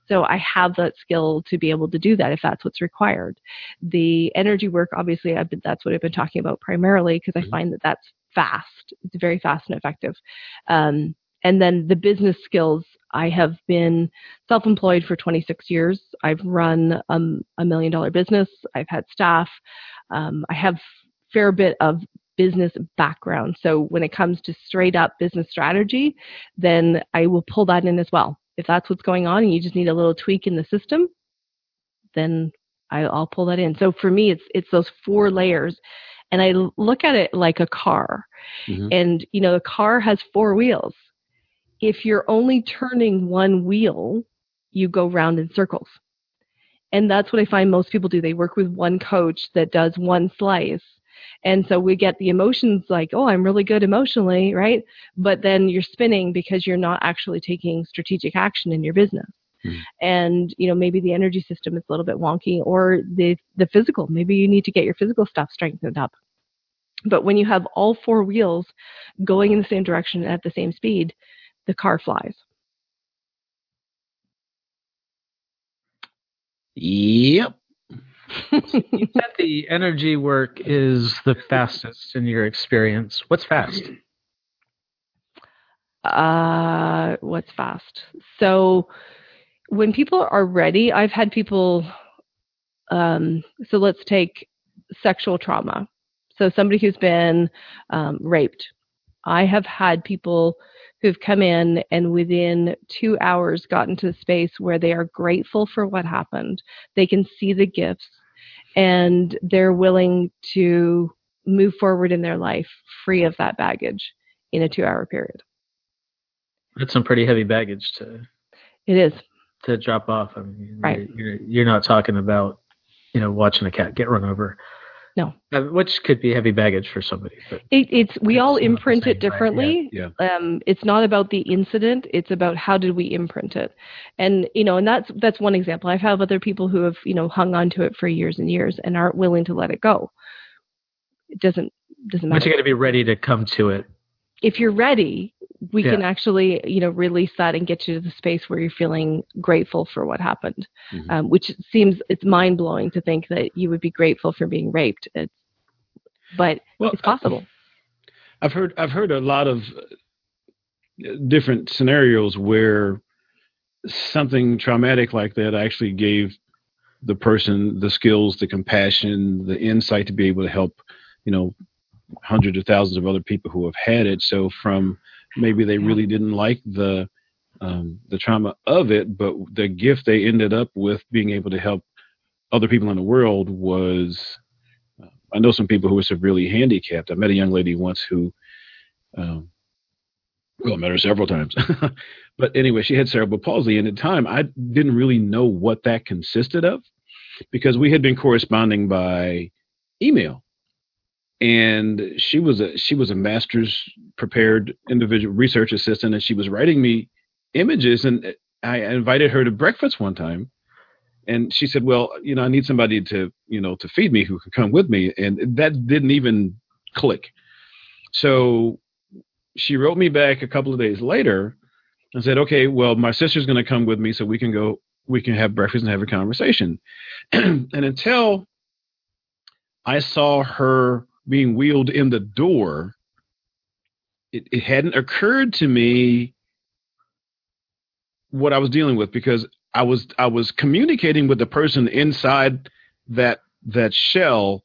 So I have that skill to be able to do that if that's what's required. The energy work, obviously, I've been, that's what I've been talking about primarily because I Mhm. find that that's fast. It's very fast and effective. Um, and then the business skills, I have been self-employed for 26 years. I've run um, a million dollar business. I've had staff. Um, I have fair bit of business background. So when it comes to straight up business strategy, then I will pull that in as well. If that's what's going on and you just need a little tweak in the system, then I'll pull that in. So for me, it's it's those four layers, and I look at it like a car. Mhm. And you know, a car has four wheels. If you're only turning one wheel, you go round in circles. And that's what I find most people do. They work with one coach that does one slice. And so we get the emotions like, oh, I'm really good emotionally, right? But then you're spinning because you're not actually taking strategic action in your business. Hmm. And, you know, maybe the energy system is a little bit wonky or the, the physical. Maybe you need to get your physical stuff strengthened up. But when you have all four wheels going in the same direction at the same speed, the car flies. Yep. You said the energy work is the fastest in your experience. What's fast? uh, what's fast? So when people are ready, I've had people. Um, so let's take sexual trauma. So somebody who's been um, raped. I have had people who've come in and within two hours gotten to a space where they are grateful for what happened. They can see the gifts and they're willing to move forward in their life free of that baggage in a two hour period. That's some pretty heavy baggage to It is. to drop off. I mean, Right. You're, you're not talking about you know watching a cat get run over. No. Uh, which could be heavy baggage for somebody. But It, it's we all imprint it differently. Yeah. Um, it's not about the incident; it's about how did we imprint it. And you know, and that's that's one example. I've had other people who have you know hung on to it for years and years and aren't willing to let it go. It doesn't doesn't matter. but you got to be ready to come to it. if you're ready, we Yeah. can actually, you know, release that and get you to the space where you're feeling grateful for what happened. Mhm. Um, which seems it's mind blowing to think that you would be grateful for being raped. It's, but Well, it's possible. I've heard I've heard a lot of uh, different scenarios where something traumatic like that actually gave the person the skills, the compassion, the insight to be able to help, you know, hundreds of thousands of other people who have had it. So from maybe they really didn't like the um, the trauma of it, but the gift they ended up with being able to help other people in the world was I know some people who are severely handicapped. I met a young lady once who, um, well, I met her several times. but anyway, she had cerebral palsy. And at the time, I didn't really know what that consisted of because we had been corresponding by email. And she was a she was a master's prepared individual research assistant, and she was writing me images. And I invited her to breakfast one time, and she said, "Well, you know, I need somebody to, you know, to feed me who could come with me." And that didn't even click. So she wrote me back a couple of days later and said, "Okay, well, my sister's going to come with me, so we can go, we can have breakfast and have a conversation." and until I saw her being wheeled in the door, it, it hadn't occurred to me what I was dealing with because I was I was communicating with the person inside that that shell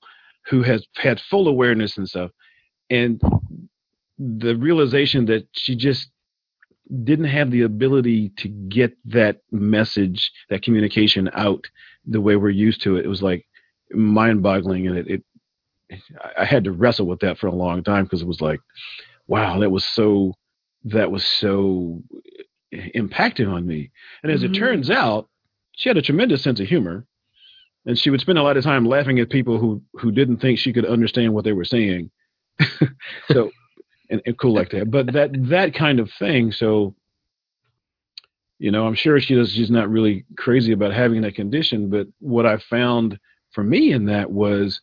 who has had full awareness and stuff. And the realization that she just didn't have the ability to get that message that communication out the way we're used to it. It was like mind boggling and it, it I had to wrestle with that for a long time because it was like wow that was so that was so impacting on me. And as Mhm. it turns out she had a tremendous sense of humor and she would spend a lot of time laughing at people who who didn't think she could understand what they were saying. So and, and cool like that. But that that kind of thing so you know i'm sure she does she's not really crazy about having that condition but what i found for me in that was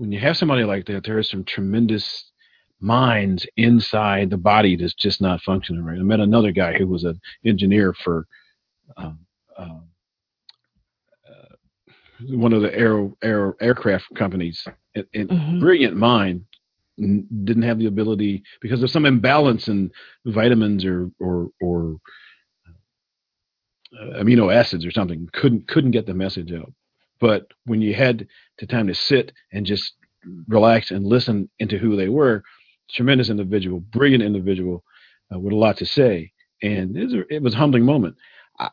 when you have somebody like that there are some tremendous minds inside the body that's just not functioning right. I met another guy who was an engineer for um, um, uh, one of the aero, aero aircraft companies. And, and Mhm. brilliant mind didn't have the ability because of some imbalance in vitamins or or or uh, amino acids or something couldn't couldn't get the message out but when you had the time to sit and just relax and listen into who they were tremendous individual brilliant individual uh, with a lot to say and it was a, it was a humbling moment I,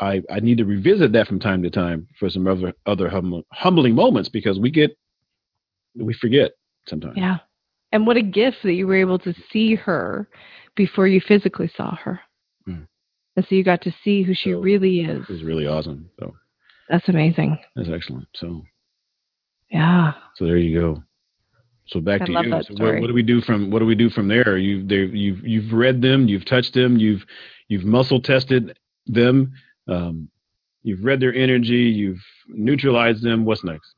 I I need to revisit that from time to time for some other other hum, humbling moments because we get we forget sometimes Yeah. And what a gift that you were able to see her before you physically saw her. Mm. And so you got to see who she So- really is. it was really awesome so That's amazing. that's excellent so Yeah. So there you go. So back I to you. So what, what do we do from what do we do from there? You there you've you've read them, you've touched them, you've you've muscle tested them, um, you've read their energy, you've neutralized them. What's next?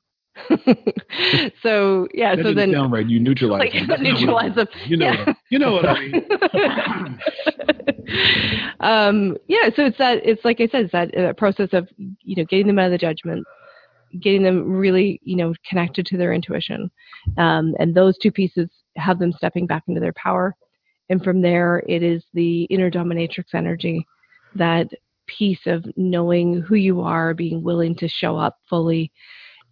so yeah, That so then sound right. You neutralize like them. That's not what- neutralize them. You know Yeah. you know what I mean. um, yeah, so it's that it's like I said, it's that uh, process of you know getting them out of the judgment, getting them really you know connected to their intuition, um, and those two pieces have them stepping back into their power, and from there it is the inner dominatrix energy, that piece of knowing who you are, being willing to show up fully,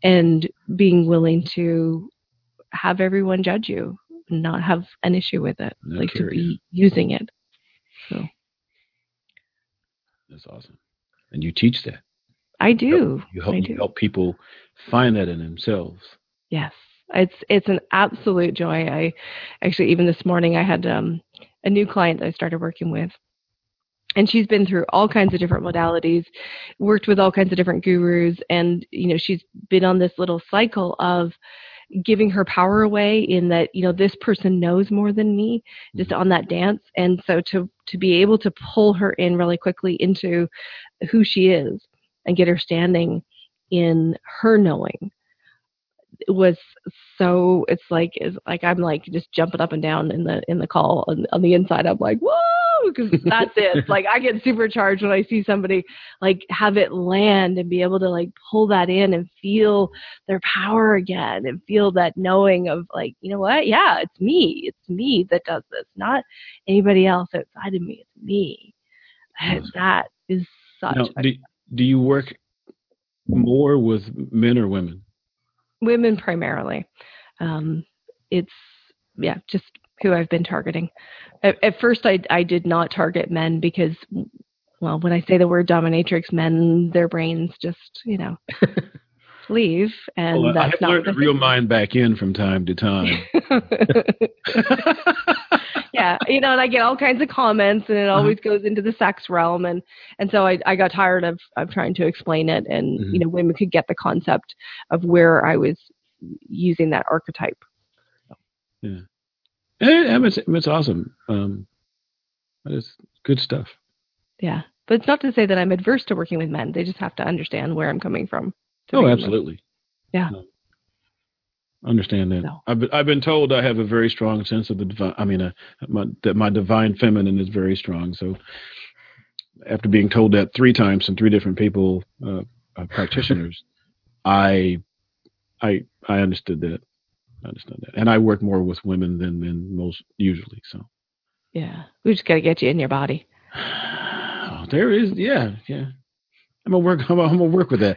and being willing to have everyone judge you, not have an issue with it, Not like to be using it. That's awesome. And you teach that. I do. You help I you do. help people find that in themselves. Yes, it's it's an absolute joy. I actually even this morning I had um, a new client that I started working with, and she's been through all kinds of different modalities, worked with all kinds of different gurus, and you know she's been on this little cycle of giving her power away in that you know this person knows more than me just mm-hmm. on that dance. And so to to be able to pull her in really quickly into who she is and get her standing in her knowing was so it's like it's like I'm like just jumping up and down in the in the call on, on the inside. I'm like whoa because that's it. Like I get supercharged when I see somebody like have it land and be able to like pull that in and feel their power again and feel that knowing of like you know what yeah it's me it's me that does this not anybody else outside of me it's me. And that is such. Now, a do, do you work more with men or women? women primarily. Um, it's yeah, just who I've been targeting. At, at first, I I did not target men because, well, when I say the word dominatrix, men their brains just you know leave, and Well, I that's have not learned to the reel mine back in from time to time. yeah, you know, and I get all kinds of comments, and it Uh-huh. always goes into the sex realm, and and so I I got tired of of trying to explain it, and Mhm. you know, women could get the concept of where I was using that archetype. Yeah, and it's it's awesome. Um, it's good stuff. Yeah, but it's not to say that I'm adverse to working with men. They just have to understand where I'm coming from. Oh, absolutely. Yeah. No. Understand that. No. I've been, I've been told I have a very strong sense of the divine. I mean, uh, my, that my divine feminine is very strong. So, after being told that three times from three different people, uh, uh, practitioners, I, I, I understood that. I understood that, and I work more with women than men most usually. So, Yeah, we just got to get you in your body. oh, there is, yeah, yeah. I'm gonna work. I'm gonna, I'm gonna work with that.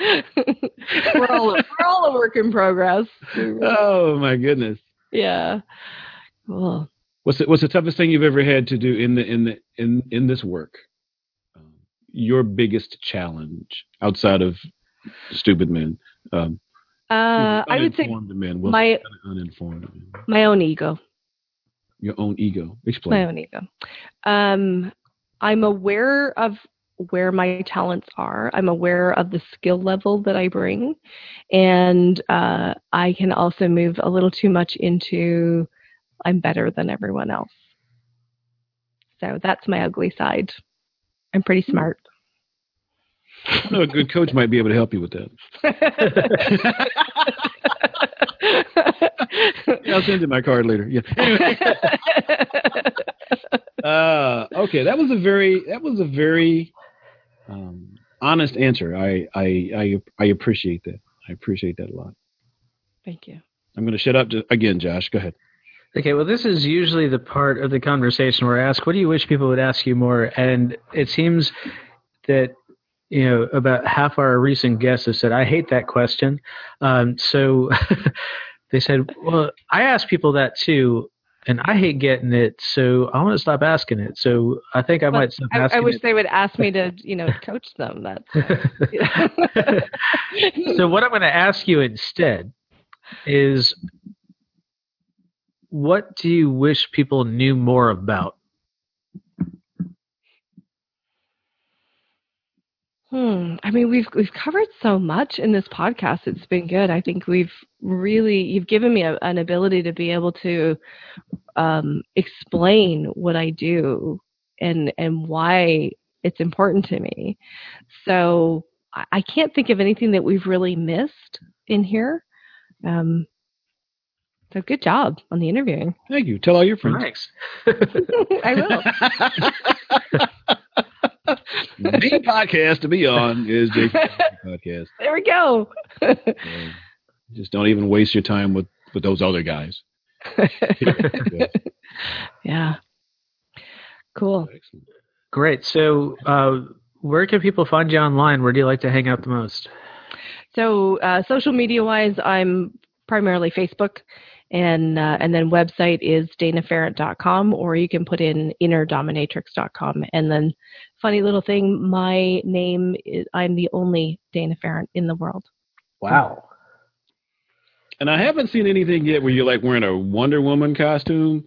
we're all we're all a work in progress. oh my goodness. Yeah. Cool. What's the, what's the toughest thing you've ever had to do in the in the in in this work? Um, your biggest challenge outside of stupid men. Um, Uh, I would say men. Well, my uninformed my own ego. Your own ego. Explain. My own ego. Um, I'm aware of where my talents are. I'm aware of the skill level that I bring, and uh, I can also move a little too much into I'm better than everyone else. So that's my ugly side. I'm pretty smart. I know a good coach might be able to help you with that. Yeah, I'll send you my card later. Yeah. Anyway. Uh, okay, that was a very that was a very um, honest answer. I, I I I appreciate that. I appreciate that a lot. Thank you. I'm going to shut up to, again, Josh. Go ahead. Okay, well, this is usually the part of the conversation where I ask, "What do you wish people would ask you more?" And it seems that you know about half our recent guests have said, "I hate that question." Um, so they said, "Well, I ask people that too, and I hate getting it, so I want to stop asking it." So I think I Well, might stop I, asking I wish it. they would ask me to, you know, coach them. That's so what I'm going to ask you instead is what do you wish people knew more about? Hmm. I mean, we've we've covered so much in this podcast. It's been good. I think we've really you've given me a, an ability to be able to um, explain what I do and and why it's important to me. So I, I can't think of anything that we've really missed in here. Um, so good job on the interviewing. Thank you. Tell all your friends. Thanks. I will. the podcast to be on is Jake podcast. There we go. So just don't even waste your time with with those other guys. yeah. Cool. Excellent. Great. So, uh, where can people find you online? Where do you like to hang out the most? So uh, social media wise, I'm primarily Facebook, and uh, and then website is danaferrent.com, or you can put in innerdominatrix.com. And then, funny little thing, my name is I'm the only Dana Ferrent in the world. Wow. And I haven't seen anything yet where you're like wearing a Wonder Woman costume.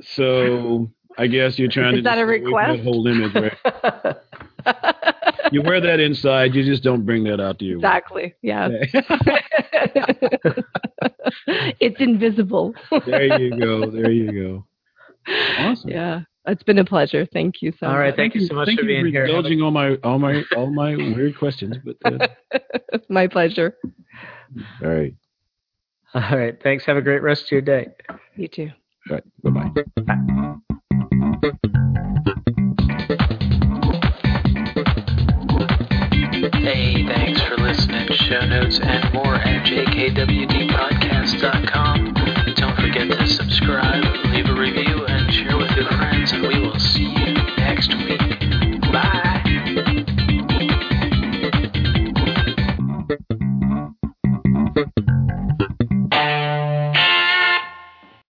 So I guess you're trying Is to that a just get away from request? That whole image, right? You wear that inside. You just don't bring that out to you. exactly. Yeah. It's invisible. there you go. There you go. Awesome. Yeah. It's been a pleasure. Thank you so all much. All right. Thank, thank, you so much for being for here. Indulging all my all my all my weird questions, but uh... my pleasure. All right. All right. Thanks. Have a great rest of your day. You too. All right. Bye-bye. Bye. Hey, thanks for listening. Show notes and more at jkwdpodcast.com. Don't forget to subscribe, leave a review next week.